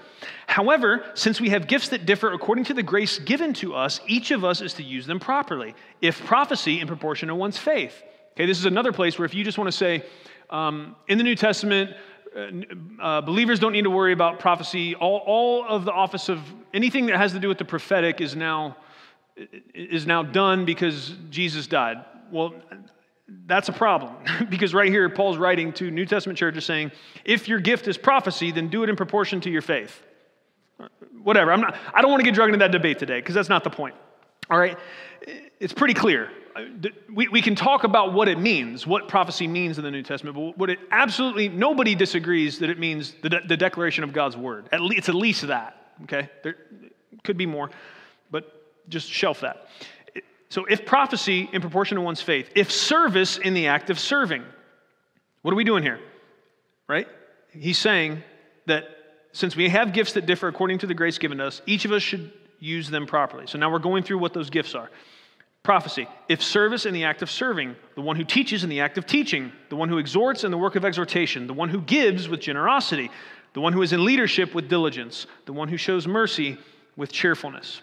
However, since we have gifts that differ according to the grace given to us, each of us is to use them properly. If prophecy, in proportion to one's faith. Okay, this is another place where if you just want to say, um, in the New Testament, uh, uh, believers don't need to worry about prophecy. All, all of the office of anything that has to do with the prophetic is now is now done because Jesus died. Well, that's a problem <laughs> because right here Paul's writing to New Testament churches saying, if your gift is prophecy, then do it in proportion to your faith. Whatever. I'm not, I don't want to get dragged into that debate today because that's not the point. All right? It's pretty clear. We, we can talk about what it means, what prophecy means in the New Testament, but what it absolutely, nobody disagrees that it means the, de- the declaration of God's word. At le- it's at least that, okay? There could be more, but just shelf that. So, if prophecy in proportion to one's faith, if service in the act of serving, what are we doing here? Right? He's saying that since we have gifts that differ according to the grace given to us, each of us should use them properly. So now we're going through what those gifts are. Prophecy, if service in the act of serving, the one who teaches in the act of teaching, the one who exhorts in the work of exhortation, the one who gives with generosity, the one who is in leadership with diligence, the one who shows mercy with cheerfulness.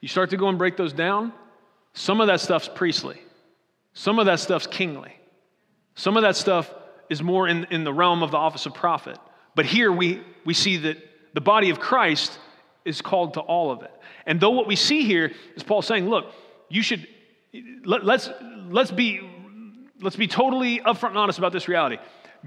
You start to go and break those down, some of that stuff's priestly, some of that stuff's kingly, some of that stuff is more in, in the realm of the office of prophet. But here we, we see that the body of Christ is called to all of it. And though what we see here is Paul saying, look, you should, let, let's, let's, be, let's be totally upfront and honest about this reality.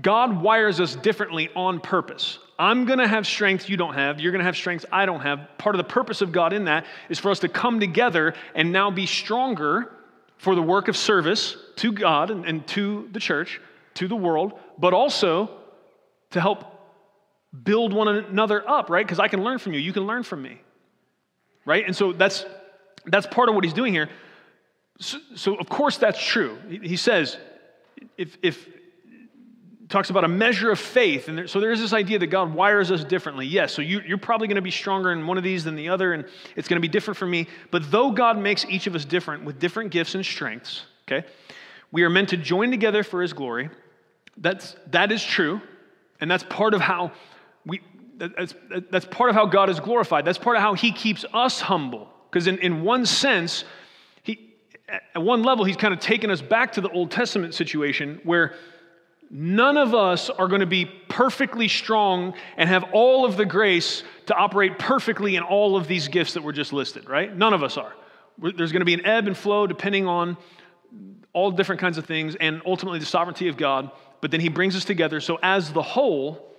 God wires us differently on purpose. I'm going to have strength you don't have. You're going to have strength I don't have. Part of the purpose of God in that is for us to come together and now be stronger for the work of service to God and, and to the church, to the world, but also to help build one another up, right? Because I can learn from you, you can learn from me, right? And so that's that's part of what he's doing here. So, so of course that's true. He, says, if if talks about a measure of faith. And there, so there is this idea that God wires us differently. Yes, so you, you're probably going to be stronger in one of these than the other, and it's going to be different for me. But though God makes each of us different with different gifts and strengths, okay, we are meant to join together for his glory. That's, that is true. And that's part of how we, that's, that's part of how God is glorified. That's part of how he keeps us humble. Because in, in one sense, he, at one level, he's kind of taken us back to the Old Testament situation where None of us are going to be perfectly strong and have all of the grace to operate perfectly in all of these gifts that were just listed, right? None of us are. There's going to be an ebb and flow depending on all different kinds of things and ultimately the sovereignty of God. But then He brings us together. So, as the whole,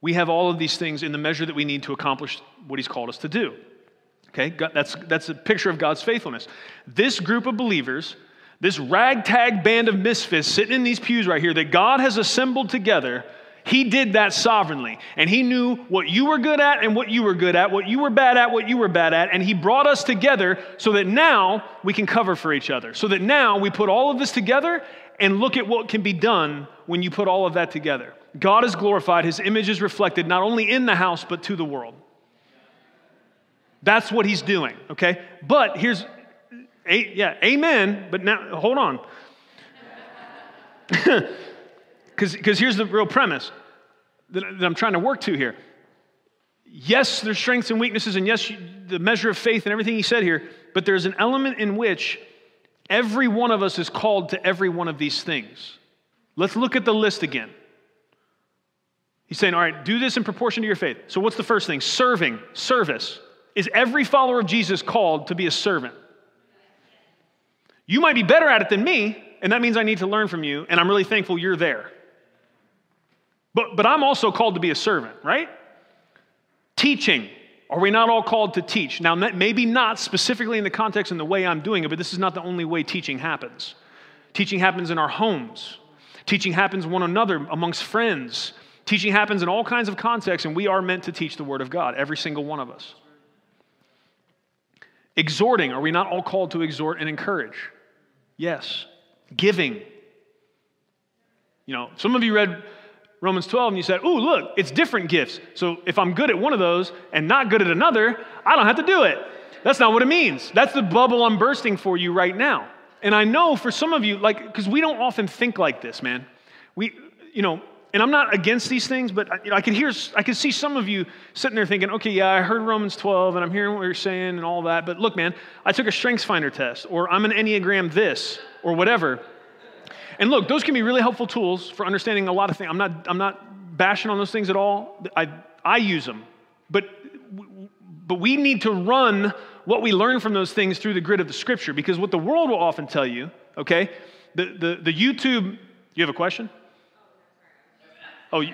we have all of these things in the measure that we need to accomplish what He's called us to do. Okay, that's, that's a picture of God's faithfulness. This group of believers this ragtag band of misfits sitting in these pews right here that God has assembled together, He did that sovereignly. And He knew what you were good at and what you were good at, what you were bad at, what you were bad at. And He brought us together so that now we can cover for each other. So that now we put all of this together and look at what can be done when you put all of that together. God is glorified, His image is reflected not only in the house, but to the world. That's what He's doing, okay? But here's a, yeah, amen, but now hold on. <laughs> Because here's the real premise that, that, I'm trying to work to here. Yes, there's strengths and weaknesses, and yes, the measure of faith and everything he said here, but there's an element in which every one of us is called to every one of these things. Let's look at the list again. He's saying, all right, do this in proportion to your faith. So, what's the first thing? Serving, service. Is every follower of Jesus called to be a servant? You might be better at it than me, and that means I need to learn from you, and I'm really thankful you're there. But, but I'm also called to be a servant, right? Teaching. Are we not all called to teach? Now, maybe not specifically in the context and the way I'm doing it, but this is not the only way teaching happens. Teaching happens in our homes, teaching happens one another amongst friends. Teaching happens in all kinds of contexts, and we are meant to teach the Word of God, every single one of us. Exhorting, are we not all called to exhort and encourage? Yes. Giving. You know, some of you read Romans 12 and you said, Ooh, look, it's different gifts. So if I'm good at one of those and not good at another, I don't have to do it. That's not what it means. That's the bubble I'm bursting for you right now. And I know for some of you, like, because we don't often think like this, man. We, you know, and I'm not against these things, but I, you know, I can hear, I can see some of you sitting there thinking, okay, yeah, I heard Romans 12 and I'm hearing what you're saying and all that, but look, man, I took a Strengths Finder test, or I'm an Enneagram this, or whatever. And look, those can be really helpful tools for understanding a lot of things. I'm not, I'm not bashing on those things at all. I, I use them. But, but we need to run what we learn from those things through the grid of the scripture because what the world will often tell you, okay, the, the, the YouTube, you have a question? Oh, you,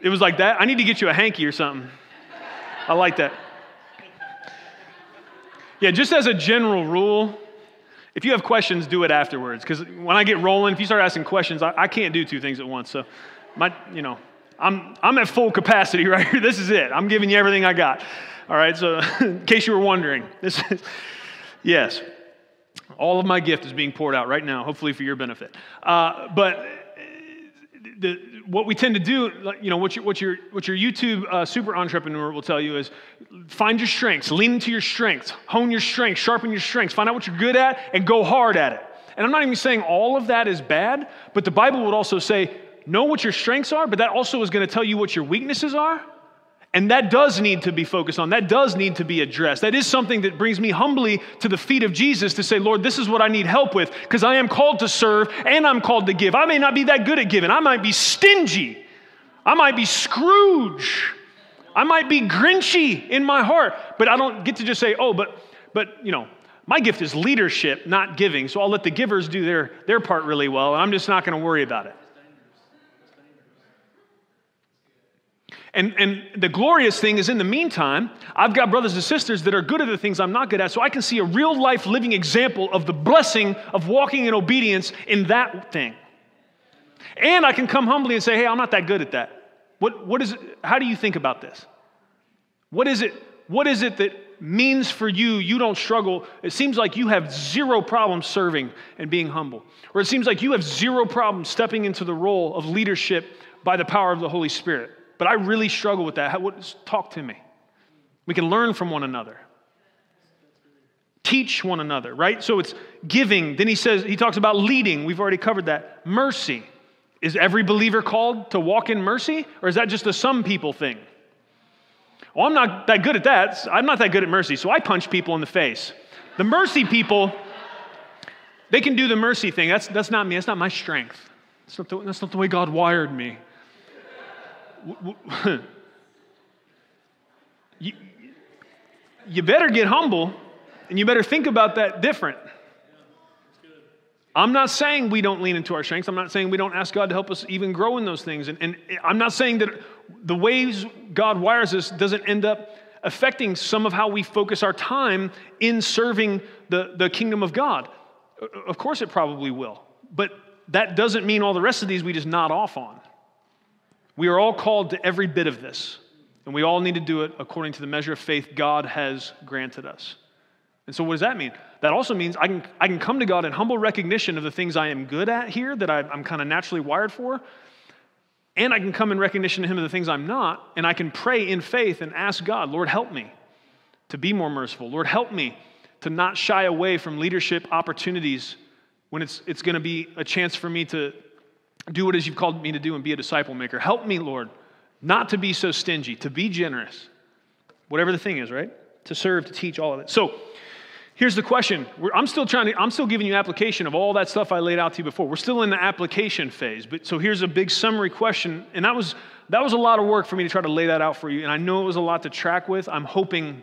it was like that? I need to get you a hanky or something. I like that. Yeah, just as a general rule, if you have questions, do it afterwards. Because when I get rolling, if you start asking questions, I, I, can't do two things at once. So, my, you know, I'm, I'm at full capacity <laughs> right here. This is it. I'm giving you everything I got. All right, so <laughs> in case you were wondering, this is, yes, all of my gift is being poured out right now, hopefully for your benefit. Uh, but the, what we tend to do, you know, what your, what your, what your YouTube uh, super entrepreneur will tell you is find your strengths, lean into your strengths, hone your strengths, sharpen your strengths, find out what you're good at, and go hard at it. And I'm not even saying all of that is bad, but the Bible would also say know what your strengths are, but that also is going to tell you what your weaknesses are and that does need to be focused on. That does need to be addressed. That is something that brings me humbly to the feet of Jesus to say, Lord, this is what I need help with because I am called to serve and I'm called to give. I may not be that good at giving. I might be stingy. I might be Scrooge. I might be grinchy in my heart, but I don't get to just say, oh, but, but, you know, my gift is leadership, not giving. So I'll let the givers do their, their part really well, and I'm just not going to worry about it. And, and the glorious thing is, in the meantime, I've got brothers and sisters that are good at the things I'm not good at, so I can see a real life living example of the blessing of walking in obedience in that thing. And I can come humbly and say, hey, I'm not that good at that. What, what is it, how do you think about this? What is it, what is it that means for you you don't struggle? It seems like you have zero problem serving and being humble. Or it seems like you have zero problem stepping into the role of leadership by the power of the Holy Spirit. But I really struggle with that. How, talk to me. We can learn from one another. Teach one another, right? So it's giving. Then he says, he talks about leading. We've already covered that. Mercy. Is every believer called to walk in mercy? Or is that just a some people thing? Well, I'm not that good at that. I'm not that good at mercy, so I punch people in the face. The mercy people, they can do the mercy thing. That's, that's not me. That's not my strength. That's not, the, that's not the way God wired me. <laughs> you, you better get humble and you better think about that different. I'm not saying we don't lean into our strengths. I'm not saying we don't ask God to help us even grow in those things. And, and, I'm not saying that the ways God wires us doesn't end up affecting some of how we focus our time in serving the, the kingdom of God. Of course, it probably will. But that doesn't mean all the rest of these we just nod off on. We are all called to every bit of this, and we all need to do it according to the measure of faith God has granted us. And so, what does that mean? That also means I can, I can come to God in humble recognition of the things I am good at here, that I, I'm kind of naturally wired for, and I can come in recognition to Him of the things I'm not, and I can pray in faith and ask God, Lord, help me to be more merciful. Lord, help me to not shy away from leadership opportunities when it's, it's going to be a chance for me to, do what it is you've called me to do and be a disciple maker. Help me, Lord, not to be so stingy, to be generous. Whatever the thing is, right? To serve, to teach, all of it. So here's the question. I'm still trying to, I'm still giving you application of all that stuff I laid out to you before. We're still in the application phase. But so here's a big summary question. And that was that was a lot of work for me to try to lay that out for you. And I know it was a lot to track with. I'm hoping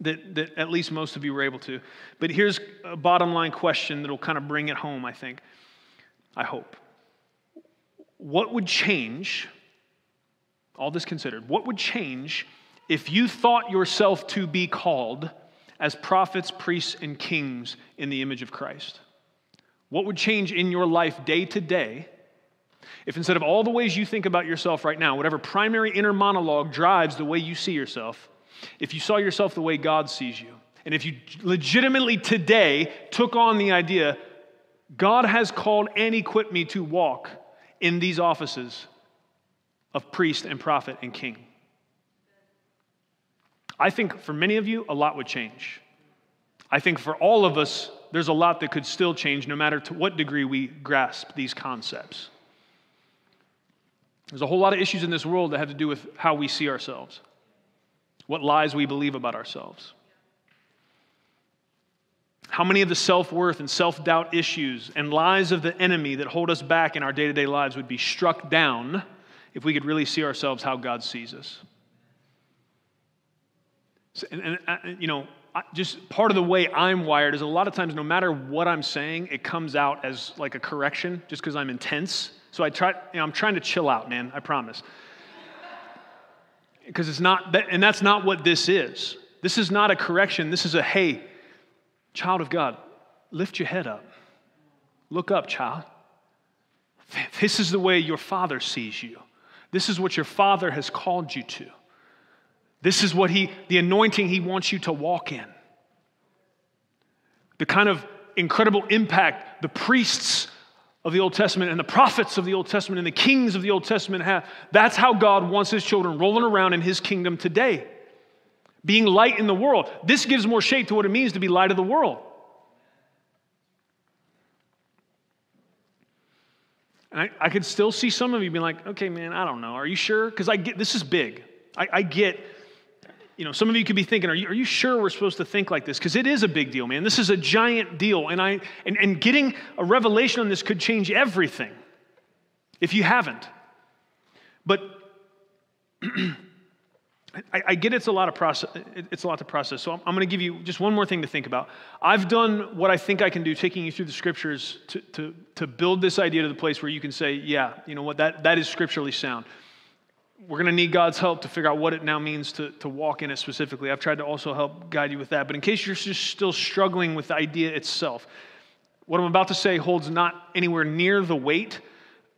that, that at least most of you were able to. But here's a bottom line question that'll kind of bring it home, I think. I hope. What would change, all this considered, what would change if you thought yourself to be called as prophets, priests, and kings in the image of Christ? What would change in your life day to day if instead of all the ways you think about yourself right now, whatever primary inner monologue drives the way you see yourself, if you saw yourself the way God sees you, and if you legitimately today took on the idea, God has called and equipped me to walk in these offices of priest and prophet and king. I think for many of you, a lot would change. I think for all of us, there's a lot that could still change no matter to what degree we grasp these concepts. There's a whole lot of issues in this world that have to do with how we see ourselves, what lies we believe about ourselves. How many of the self worth and self doubt issues and lies of the enemy that hold us back in our day to day lives would be struck down if we could really see ourselves how God sees us? And, and uh, you know, just part of the way I'm wired is a lot of times, no matter what I'm saying, it comes out as like a correction just because I'm intense. So I try, you know, I'm trying to chill out, man, I promise. Because it's not, and that's not what this is. This is not a correction. This is a, hey, child of God, lift your head up. Look up, child. This is the way your father sees you. This is what your father has called you to. This is what he, the anointing he wants you to walk in. The kind of incredible impact the priests of the Old Testament and the prophets of the Old Testament and the kings of the Old Testament have. That's how God wants his children rolling around in his kingdom today. Being light in the world. This gives more shape to what it means to be light of the world. And I, I could still see some of you being like, okay, man, I don't know. Are you sure? Because I get this is big. I, I get you know, some of you could be thinking, are you, are you sure we're supposed to think like this? Because it is a big deal, man. This is a giant deal. And, I, and, and getting a revelation on this could change everything if you haven't. But <clears throat> I, I, get it's a lot of process. It's a lot to process. So I'm, I'm going to give you just one more thing to think about. I've done what I think I can do, taking you through the scriptures to, to, to build this idea to the place where you can say, yeah, you know what, that, that is scripturally sound we're going to need God's help to figure out what it now means to, to walk in it specifically. I've tried to also help guide you with that. But in case you're just still struggling with the idea itself, what I'm about to say holds not anywhere near the weight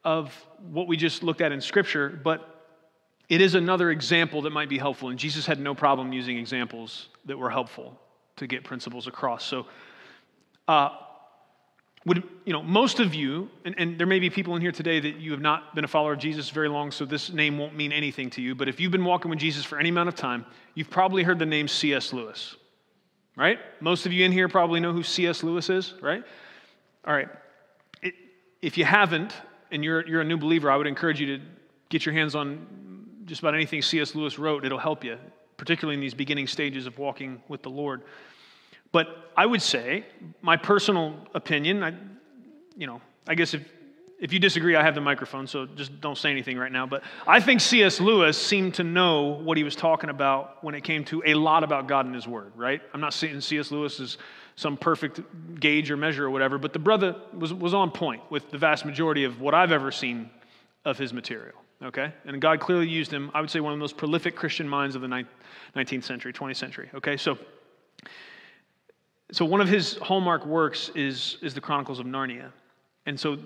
of what we just looked at in Scripture, but it is another example that might be helpful. And Jesus had no problem using examples that were helpful to get principles across. So, uh, would, you know, most of you, and, and, there may be people in here today that you have not been a follower of Jesus very long, so this name won't mean anything to you. But if you've been walking with Jesus for any amount of time, you've probably heard the name C.S. Lewis, right? Most of you in here probably know who C.S. Lewis is, right? All right. It, if you haven't, and you're, you're a new believer, I would encourage you to get your hands on just about anything C.S. Lewis wrote. It'll help you, particularly in these beginning stages of walking with the Lord. But I would say, my personal opinion, I, you know, I guess if, if you disagree, I have the microphone, so just don't say anything right now. But I think C.S. Lewis seemed to know what he was talking about when it came to a lot about God and His Word, right? I'm not saying C.S. Lewis is some perfect gauge or measure or whatever, but the brother was, was on point with the vast majority of what I've ever seen of his material, okay? And God clearly used him, I would say, one of the most prolific Christian minds of the 19th century, 20th century, okay? So so one of his hallmark works is, is the Chronicles of Narnia. And so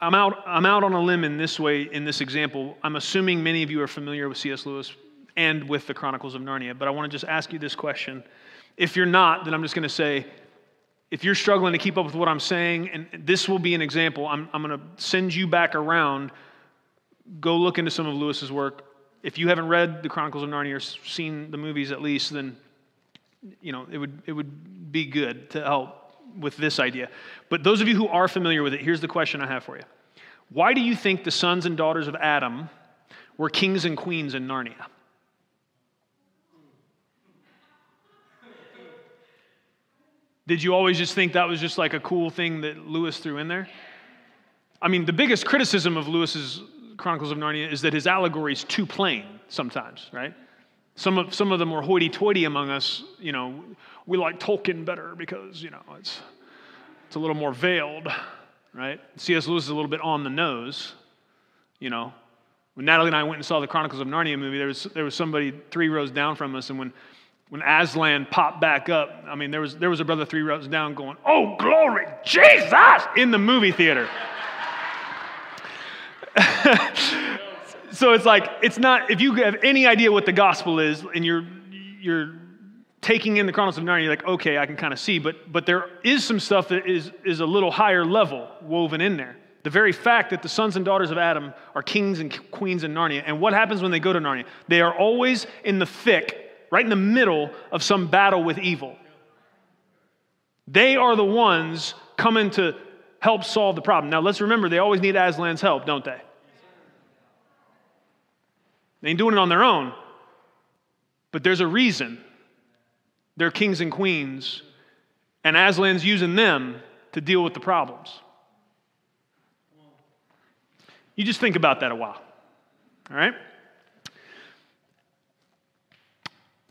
I'm out, I'm out on a limb in this way, in this example. I'm assuming many of you are familiar with C.S. Lewis and with the Chronicles of Narnia, but I want to just ask you this question. If you're not, then I'm just going to say, if you're struggling to keep up with what I'm saying, and this will be an example, I'm, I'm going to send you back around. Go look into some of Lewis's work. If you haven't read the Chronicles of Narnia or seen the movies at least, then you know, it would, it would be good to help with this idea. But those of you who are familiar with it, here's the question I have for you Why do you think the sons and daughters of Adam were kings and queens in Narnia? Did you always just think that was just like a cool thing that Lewis threw in there? I mean, the biggest criticism of Lewis's Chronicles of Narnia is that his allegory is too plain sometimes, right? Some of, some of the more hoity toity among us, you know, we like Tolkien better because, you know, it's, it's a little more veiled, right? C.S. Lewis is a little bit on the nose, you know. When Natalie and I went and saw the Chronicles of Narnia movie, there was, there was somebody three rows down from us, and when, when Aslan popped back up, I mean, there was, there was a brother three rows down going, Oh, glory, Jesus, in the movie theater. <laughs> so it's like, it's not, if you have any idea what the gospel is and you're, you're taking in the Chronicles of Narnia, you're like, okay, I can kind of see, but, but there is some stuff that is, is a little higher level woven in there. The very fact that the sons and daughters of Adam are kings and queens in Narnia. And what happens when they go to Narnia? They are always in the thick, right in the middle of some battle with evil. They are the ones coming to help solve the problem. Now, let's remember, they always need Aslan's help, don't they? They ain't doing it on their own. But there's a reason. They're kings and queens, and Aslan's using them to deal with the problems. You just think about that a while. All right?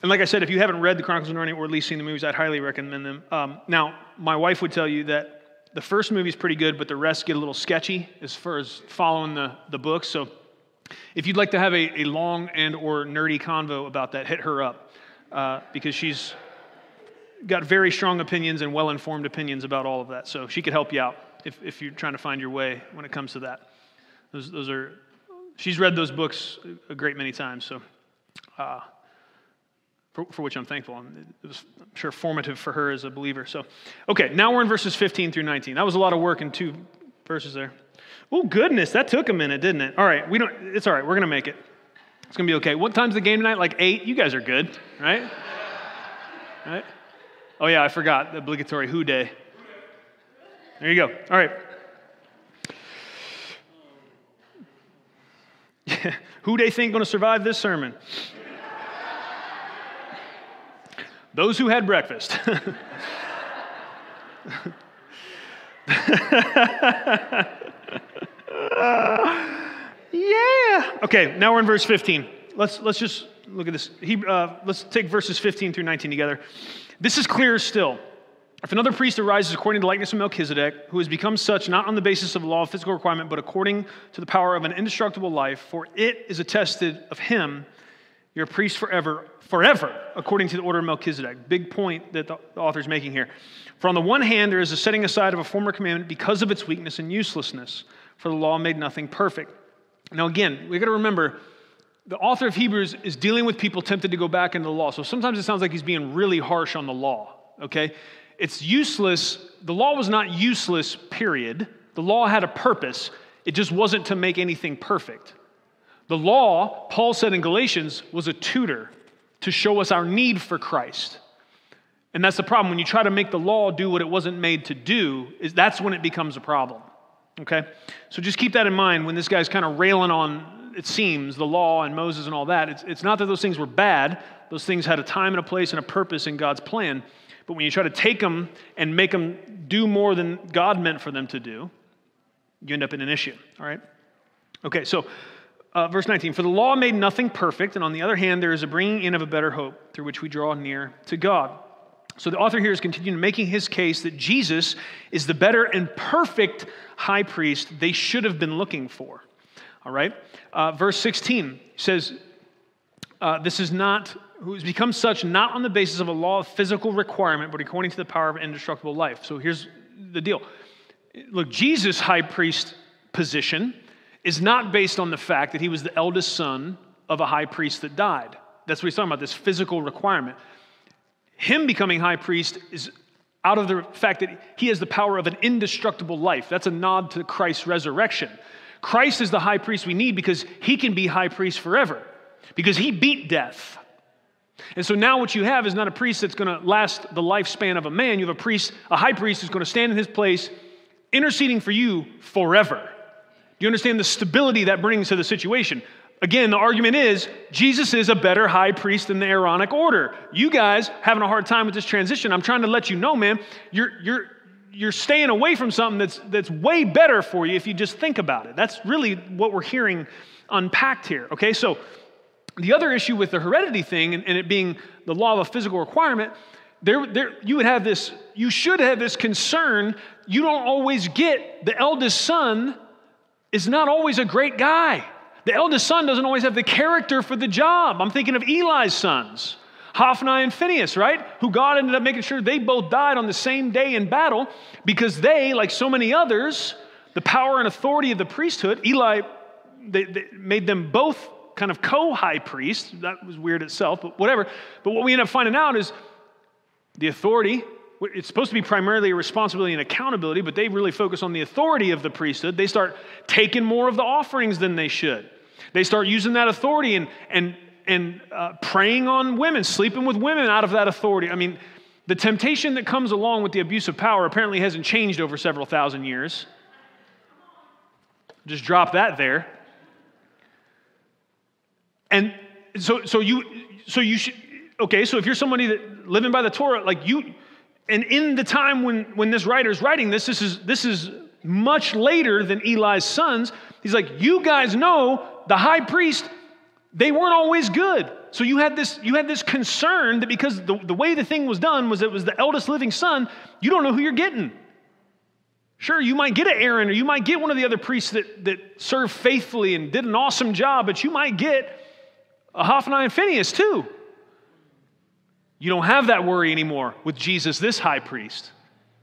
And like I said, if you haven't read the Chronicles of Narnia or at least seen the movies, I'd highly recommend them. Um, now, my wife would tell you that the first movie is pretty good, but the rest get a little sketchy as far as following the, the books. So if you'd like to have a, a long and or nerdy convo about that, hit her up uh, because she's got very strong opinions and well-informed opinions about all of that. So she could help you out if, if you're trying to find your way when it comes to that. Those, those are, she's read those books a great many times. So uh, for, for, which I'm thankful. And It was, I'm sure, formative for her as a believer. So, okay, now we're in verses 15 through 19. That was a lot of work in two verses there. Oh, goodness, that took a minute, didn't it? All right, we don't, it's all right, we're going to make it. It's going to be okay. What time's the game tonight? Like 8? You guys are good, right? right? Oh, yeah, I forgot the obligatory Who Dey. There you go. All right. <laughs> Who they think going to survive this sermon? Those who had breakfast. <laughs> yeah. Okay, now we're in verse 15. Let's, let's just look at this. He, uh, let's take verses 15 through 19 together. This is clearer still. If another priest arises according to the likeness of Melchizedek, who has become such not on the basis of the law of physical requirement, but according to the power of an indestructible life, for it is attested of him you're a priest forever, forever, according to the order of Melchizedek. Big point that the author is making here. For on the one hand, there is a setting aside of a former commandment because of its weakness and uselessness, for the law made nothing perfect. Now, again, we've got to remember the author of Hebrews is dealing with people tempted to go back into the law. So sometimes it sounds like he's being really harsh on the law, okay? It's useless. The law was not useless, period. The law had a purpose, it just wasn't to make anything perfect. The law, Paul said in Galatians, was a tutor to show us our need for Christ. And that's the problem. When you try to make the law do what it wasn't made to do, is that's when it becomes a problem. Okay? So just keep that in mind when this guy's kind of railing on, it seems, the law and Moses and all that. It's, it's not that those things were bad, those things had a time and a place and a purpose in God's plan. But when you try to take them and make them do more than God meant for them to do, you end up in an issue. All right? Okay, so uh, verse 19, for the law made nothing perfect, and on the other hand, there is a bringing in of a better hope through which we draw near to God. So the author here is continuing making his case that Jesus is the better and perfect high priest they should have been looking for. All right? Uh, verse 16 says, uh, This is not, who has become such not on the basis of a law of physical requirement, but according to the power of indestructible life. So here's the deal. Look, Jesus' high priest position is not based on the fact that he was the eldest son of a high priest that died. That's what he's talking about, this physical requirement. Him becoming high priest is out of the fact that he has the power of an indestructible life. That's a nod to Christ's resurrection. Christ is the high priest we need because he can be high priest forever, because he beat death. And so now what you have is not a priest that's going to last the lifespan of a man. You have a priest, a high priest who's going to stand in his place, interceding for you forever. You understand the stability that brings to the situation? Again, the argument is Jesus is a better high priest than the Aaronic order. You guys having a hard time with this transition. I'm trying to let you know, man, you're, you're, you're staying away from something that's, that's way better for you if you just think about it. That's really what we're hearing unpacked here. Okay, so the other issue with the heredity thing and, and it being the law of a physical requirement, there, there, you would have this, you should have this concern. You don't always get the eldest son is not always a great guy. The eldest son doesn't always have the character for the job. I'm thinking of Eli's sons, Hophni and Phineas, right? Who God ended up making sure they both died on the same day in battle because they, like so many others, the power and authority of the priesthood, Eli they, they made them both kind of co high priests. That was weird itself, but whatever. But what we end up finding out is the authority it's supposed to be primarily a responsibility and accountability, but they really focus on the authority of the priesthood. They start taking more of the offerings than they should. They start using that authority and, and, and uh, preying on women, sleeping with women out of that authority. I mean, the temptation that comes along with the abuse of power apparently hasn't changed over several thousand years. Just drop that there. And so, so you, so you should, okay, so if you're somebody that living by the Torah, like you, and in the time when, when this writer is writing this, this is, this is much later than Eli's sons. He's like, you guys know the high priest, they weren't always good. So you had this, you had this concern that because the, the way the thing was done was it was the eldest living son, you don't know who you're getting. Sure, you might get an Aaron or you might get one of the other priests that, that served faithfully and did an awesome job, but you might get a Hophni and Phinehas too. You don't have that worry anymore with Jesus, this high priest,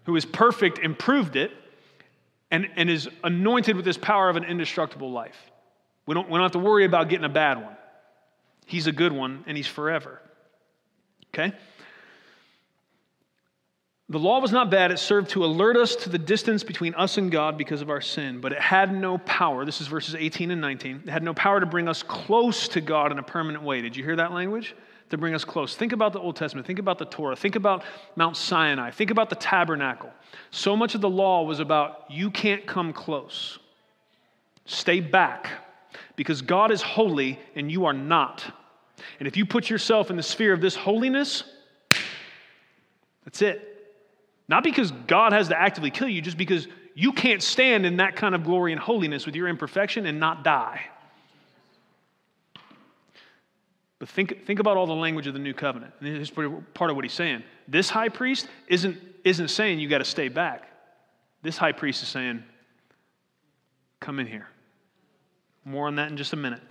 who is perfect and proved it and, and is anointed with this power of an indestructible life. We don't, we don't have to worry about getting a bad one. He's a good one and he's forever. Okay? The law was not bad. It served to alert us to the distance between us and God because of our sin, but it had no power. This is verses 18 and 19. It had no power to bring us close to God in a permanent way. Did you hear that language? To bring us close. Think about the Old Testament. Think about the Torah. Think about Mount Sinai. Think about the tabernacle. So much of the law was about you can't come close. Stay back because God is holy and you are not. And if you put yourself in the sphere of this holiness, that's it. Not because God has to actively kill you, just because you can't stand in that kind of glory and holiness with your imperfection and not die. But think, think about all the language of the new covenant. And this is part of what he's saying. This high priest isn't, isn't saying you got to stay back. This high priest is saying, come in here. More on that in just a minute.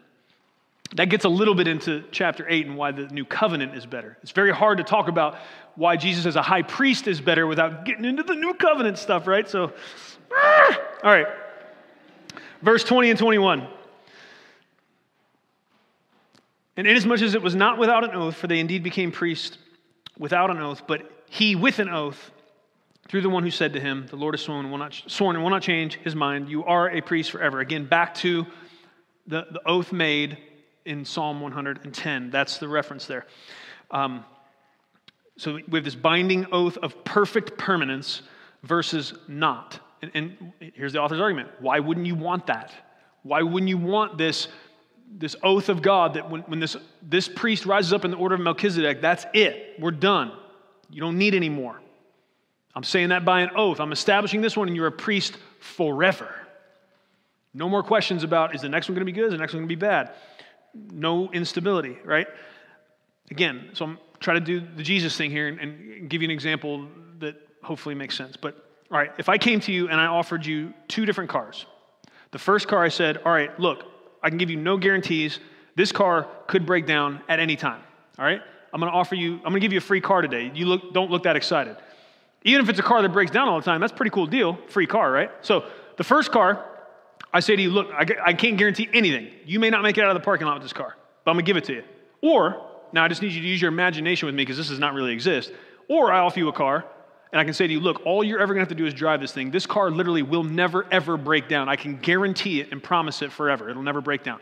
That gets a little bit into chapter 8 and why the new covenant is better. It's very hard to talk about why Jesus as a high priest is better without getting into the new covenant stuff, right? So, ah! all right. Verse 20 and 21. And inasmuch as it was not without an oath, for they indeed became priests without an oath, but he with an oath, through the one who said to him, The Lord has sworn and will not, sworn and will not change his mind. You are a priest forever. Again, back to the, the oath made in Psalm 110. That's the reference there. Um, so we have this binding oath of perfect permanence versus not. And, and, here's the author's argument why wouldn't you want that? Why wouldn't you want this, this oath of God that when, when this, this priest rises up in the order of Melchizedek, that's it. We're done. You don't need any more. I'm saying that by an oath. I'm establishing this one, and you're a priest forever. No more questions about is the next one going to be good? Is the next one going to be bad? no instability, right? Again, so I'm trying to do the Jesus thing here and, and give you an example that hopefully makes sense. But all right, if I came to you and I offered you two different cars, the first car I said, all right, look, I can give you no guarantees. This car could break down at any time. All right? I'm going to offer you, I'm going to give you a free car today. You look, don't look that excited. Even if it's a car that breaks down all the time, that's a pretty cool deal. Free car, right? So the first car, I say to you, look, I, I can't guarantee anything. You may not make it out of the parking lot with this car, but I'm going to give it to you. Or, now I just need you to use your imagination with me because this does not really exist. Or I offer you a car, and I can say to you, look, all you're ever going to have to do is drive this thing. This car literally will never, ever break down. I can guarantee it and promise it forever. It'll never break down.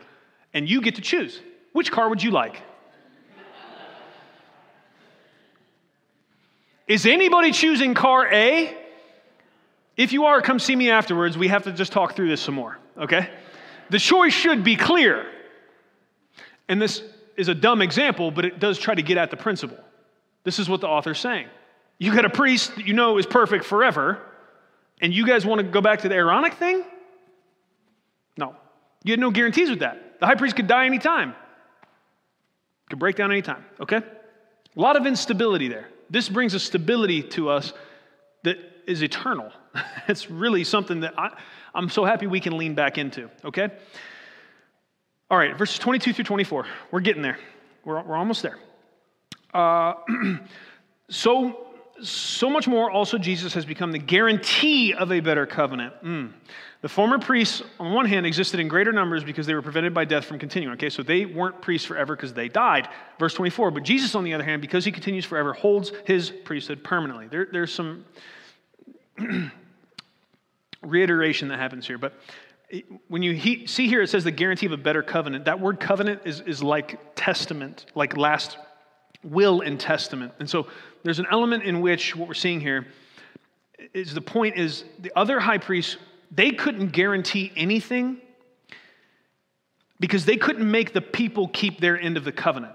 And you get to choose. Which car would you like? Is anybody choosing car A? If you are, come see me afterwards. We have to just talk through this some more, okay? The choice should be clear. And this is a dumb example, but it does try to get at the principle. This is what the author's saying. You got a priest that you know is perfect forever, and you guys want to go back to the Aaronic thing? No. You had no guarantees with that. The high priest could die anytime, could break down anytime, okay? A lot of instability there. This brings a stability to us that is eternal. <laughs> it's really something that I, I'm so happy we can lean back into, okay? All right, verses 22 through 24. We're getting there. We're, we're almost there. Uh, <clears throat> so, so much more, also, Jesus has become the guarantee of a better covenant. Mm. The former priests, on one hand, existed in greater numbers because they were prevented by death from continuing. Okay, so they weren't priests forever because they died. Verse 24. But Jesus, on the other hand, because he continues forever, holds his priesthood permanently. There, there's some <clears throat> reiteration that happens here. But when you he, see here, it says the guarantee of a better covenant. That word covenant is, is like testament, like last will and testament. And so there's an element in which what we're seeing here is the point is the other high priests they couldn't guarantee anything because they couldn't make the people keep their end of the covenant.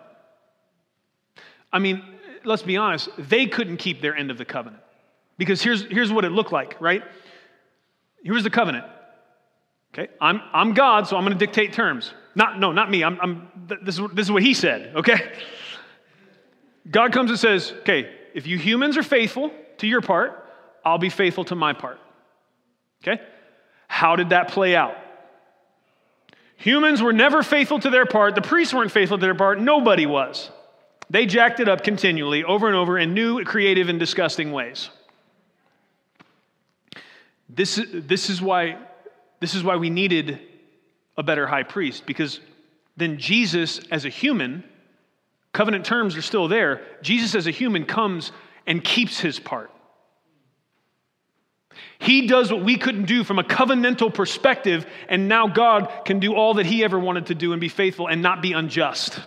I mean, let's be honest, they couldn't keep their end of the covenant. Because here's, here's what it looked like, right? Here's the covenant. Okay, I'm, I'm God, so I'm going to dictate terms. Not, no, not me. I'm, I'm, this, is, this is what he said, okay? God comes and says, okay, if you humans are faithful to your part, I'll be faithful to my part. Okay? How did that play out? Humans were never faithful to their part. The priests weren't faithful to their part. Nobody was. They jacked it up continually, over and over, in new, creative, and disgusting ways. This, this, is why, this is why we needed a better high priest, because then Jesus, as a human, covenant terms are still there. Jesus, as a human, comes and keeps his part. He does what we couldn't do from a covenantal perspective, and now God can do all that He ever wanted to do and be faithful and not be unjust.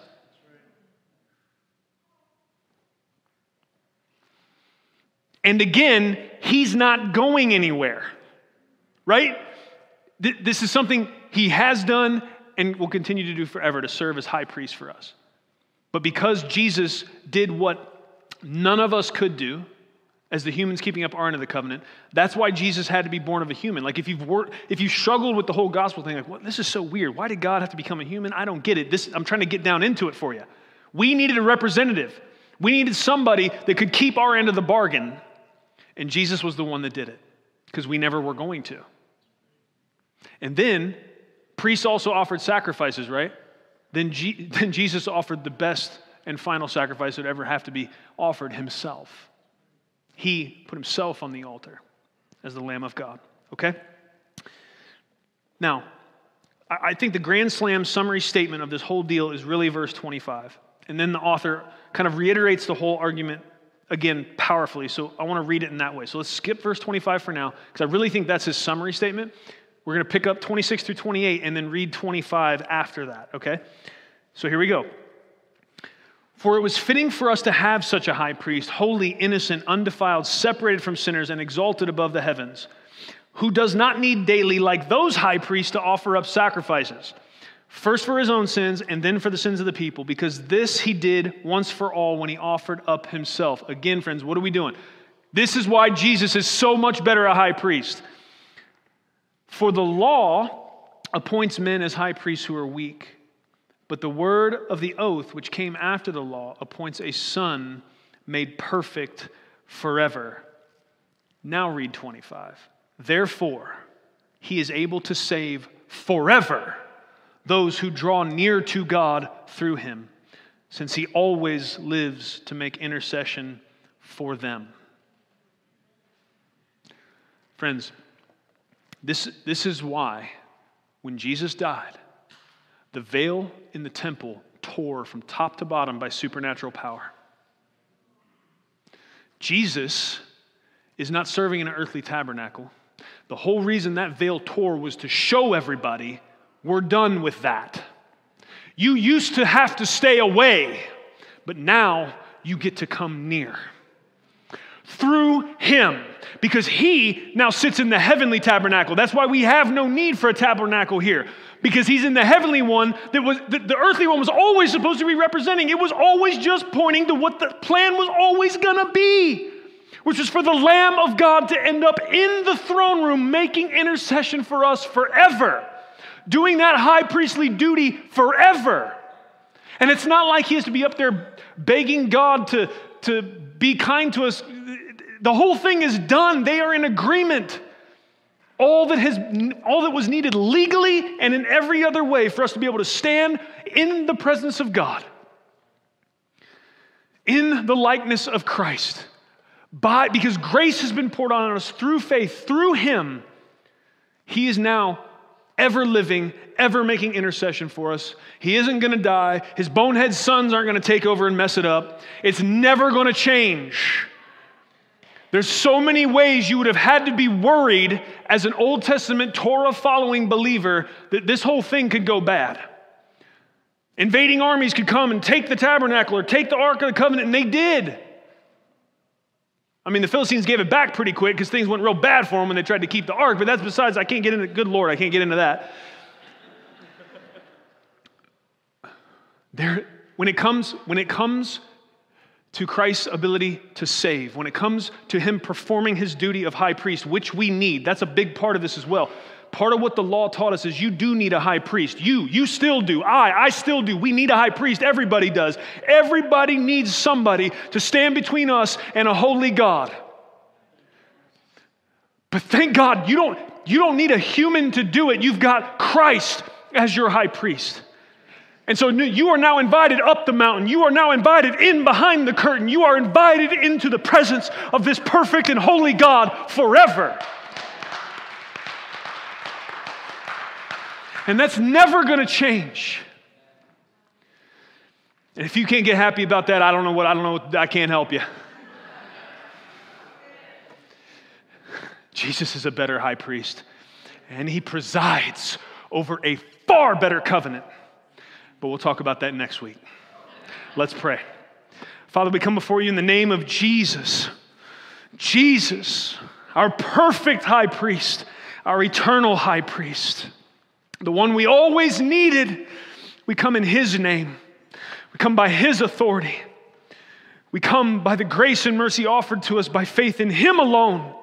And again, He's not going anywhere, right? This is something He has done and will continue to do forever to serve as high priest for us. But because Jesus did what none of us could do, as the humans keeping up our end of the covenant. That's why Jesus had to be born of a human. Like if you've worked, if you struggled with the whole gospel thing, like, well, this is so weird. Why did God have to become a human? I don't get it. This, I'm trying to get down into it for you. We needed a representative. We needed somebody that could keep our end of the bargain. And Jesus was the one that did it because we never were going to. And then priests also offered sacrifices, right? Then, G- <laughs> then Jesus offered the best and final sacrifice that would ever have to be offered himself. He put himself on the altar as the Lamb of God. Okay? Now, I think the Grand Slam summary statement of this whole deal is really verse 25. And then the author kind of reiterates the whole argument again powerfully. So I want to read it in that way. So let's skip verse 25 for now, because I really think that's his summary statement. We're going to pick up 26 through 28 and then read 25 after that, okay? So here we go. For it was fitting for us to have such a high priest, holy, innocent, undefiled, separated from sinners, and exalted above the heavens, who does not need daily, like those high priests, to offer up sacrifices, first for his own sins and then for the sins of the people, because this he did once for all when he offered up himself. Again, friends, what are we doing? This is why Jesus is so much better a high priest. For the law appoints men as high priests who are weak but the word of the oath, which came after the law, appoints a son made perfect forever. Now read 25. Therefore, he is able to save forever those who draw near to God through him, since he always lives to make intercession for them. Friends, this, this is why when Jesus died, the veil in the temple tore from top to bottom by supernatural power. Jesus is not serving in an earthly tabernacle. The whole reason that veil tore was to show everybody we're done with that. You used to have to stay away, but now you get to come near. Through him, because he now sits in the heavenly tabernacle. That's why we have no need for a tabernacle here because he's in the heavenly one that was the, the earthly one was always supposed to be representing. It was always just pointing to what the plan was always going to be, which was for the Lamb of God to end up in the throne room making intercession for us forever, doing that high priestly duty forever. And it's not like he has to be up there begging God to, to be kind to us. The whole thing is done. They are in agreement all that, has, all that was needed legally and in every other way for us to be able to stand in the presence of God, in the likeness of Christ, by, because grace has been poured on us through faith, through him, he is now ever living, ever making intercession for us. He isn't going to die. His bonehead sons aren't going to take over and mess it up. It's never going to change. There's so many ways you would have had to be worried as an Old Testament Torah following believer that this whole thing could go bad. Invading armies could come and take the tabernacle or take the Ark of the Covenant, and they did. I mean, the Philistines gave it back pretty quick because things went real bad for them when they tried to keep the ark, but that's besides, I can't get into, good Lord, I can't get into that. There, when it comes, when it comes to Christ's ability to save, when it comes to him performing his duty of high priest, which we need, that's a big part of this as well. Part of what the law taught us is you do need a high priest. You, you still do. I, I still do. We need a high priest. Everybody does. Everybody needs somebody to stand between us and a holy God. But thank God you don't, you don't need a human to do it. You've got Christ as your high priest. And so you are now invited up the mountain. You are now invited in behind the curtain. You are invited into the presence of this perfect and holy God forever. And that's never going to change. And if you can't get happy about that, I don't know what, I don't know, I can't help you. Jesus is a better high priest, and he presides over a far better covenant. But we'll talk about that next week. Let's pray. Father, we come before you in the name of Jesus. Jesus, our perfect high priest, our eternal high priest the one we always needed, we come in His name. We come by His authority. We come by the grace and mercy offered to us by faith in Him alone.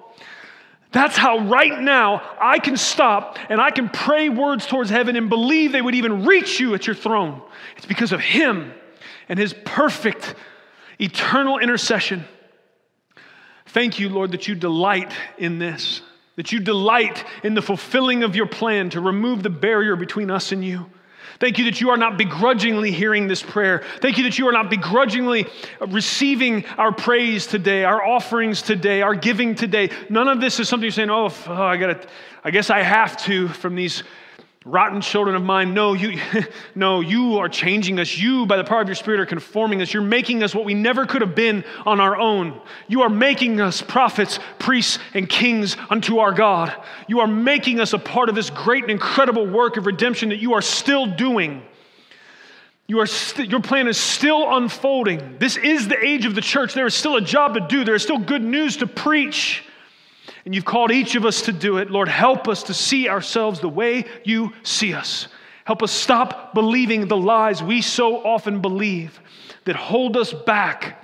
That's how right now I can stop and I can pray words towards heaven and believe they would even reach you at your throne. It's because of Him and His perfect, eternal intercession. Thank you, Lord, that you delight in this that you delight in the fulfilling of your plan to remove the barrier between us and you. Thank you that you are not begrudgingly hearing this prayer. Thank you that you are not begrudgingly receiving our praise today, our offerings today, our giving today. None of this is something you're saying, oh, I got to, I guess I have to from these rotten children of mine. No, you, <laughs> no, you are changing us. You, by the power of your Spirit, are conforming us. You're making us what we never could have been on our own. You are making us prophets, priests, and kings unto our God. You are making us a part of this great and incredible work of redemption that you are still doing. You are st- your plan is still unfolding. This is the age of the church. There is still a job to do, there is still good news to preach. And you've called each of us to do it. Lord, help us to see ourselves the way you see us. Help us stop believing the lies we so often believe that hold us back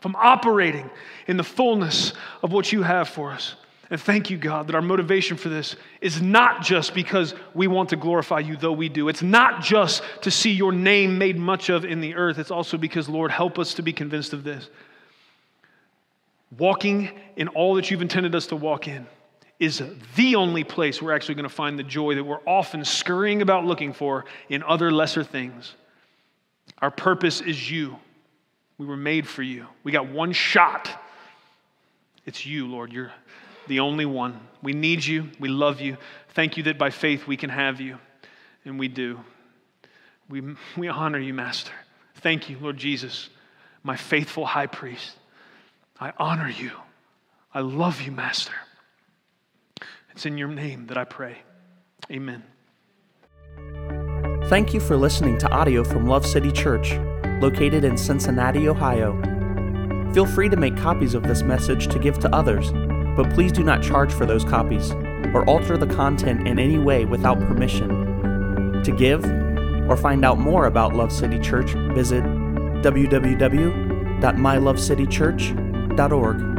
from operating in the fullness of what you have for us. And thank you, God, that our motivation for this is not just because we want to glorify you, though we do. It's not just to see your name made much of in the earth. It's also because, Lord, help us to be convinced of this walking in all that you've intended us to walk in is the only place we're actually going to find the joy that we're often scurrying about looking for in other lesser things. Our purpose is you. We were made for you. We got one shot. It's you, Lord. You're the only one. We need you. We love you. Thank you that by faith we can have you. And we do. We, we honor you, Master. Thank you, Lord Jesus, my faithful high priest. I honor you. I love you, Master. It's in your name that I pray. Amen. Thank you for listening to audio from Love City Church, located in Cincinnati, Ohio. Feel free to make copies of this message to give to others, but please do not charge for those copies or alter the content in any way without permission. To give or find out more about Love City Church, visit www.mylovecitychurch.com org.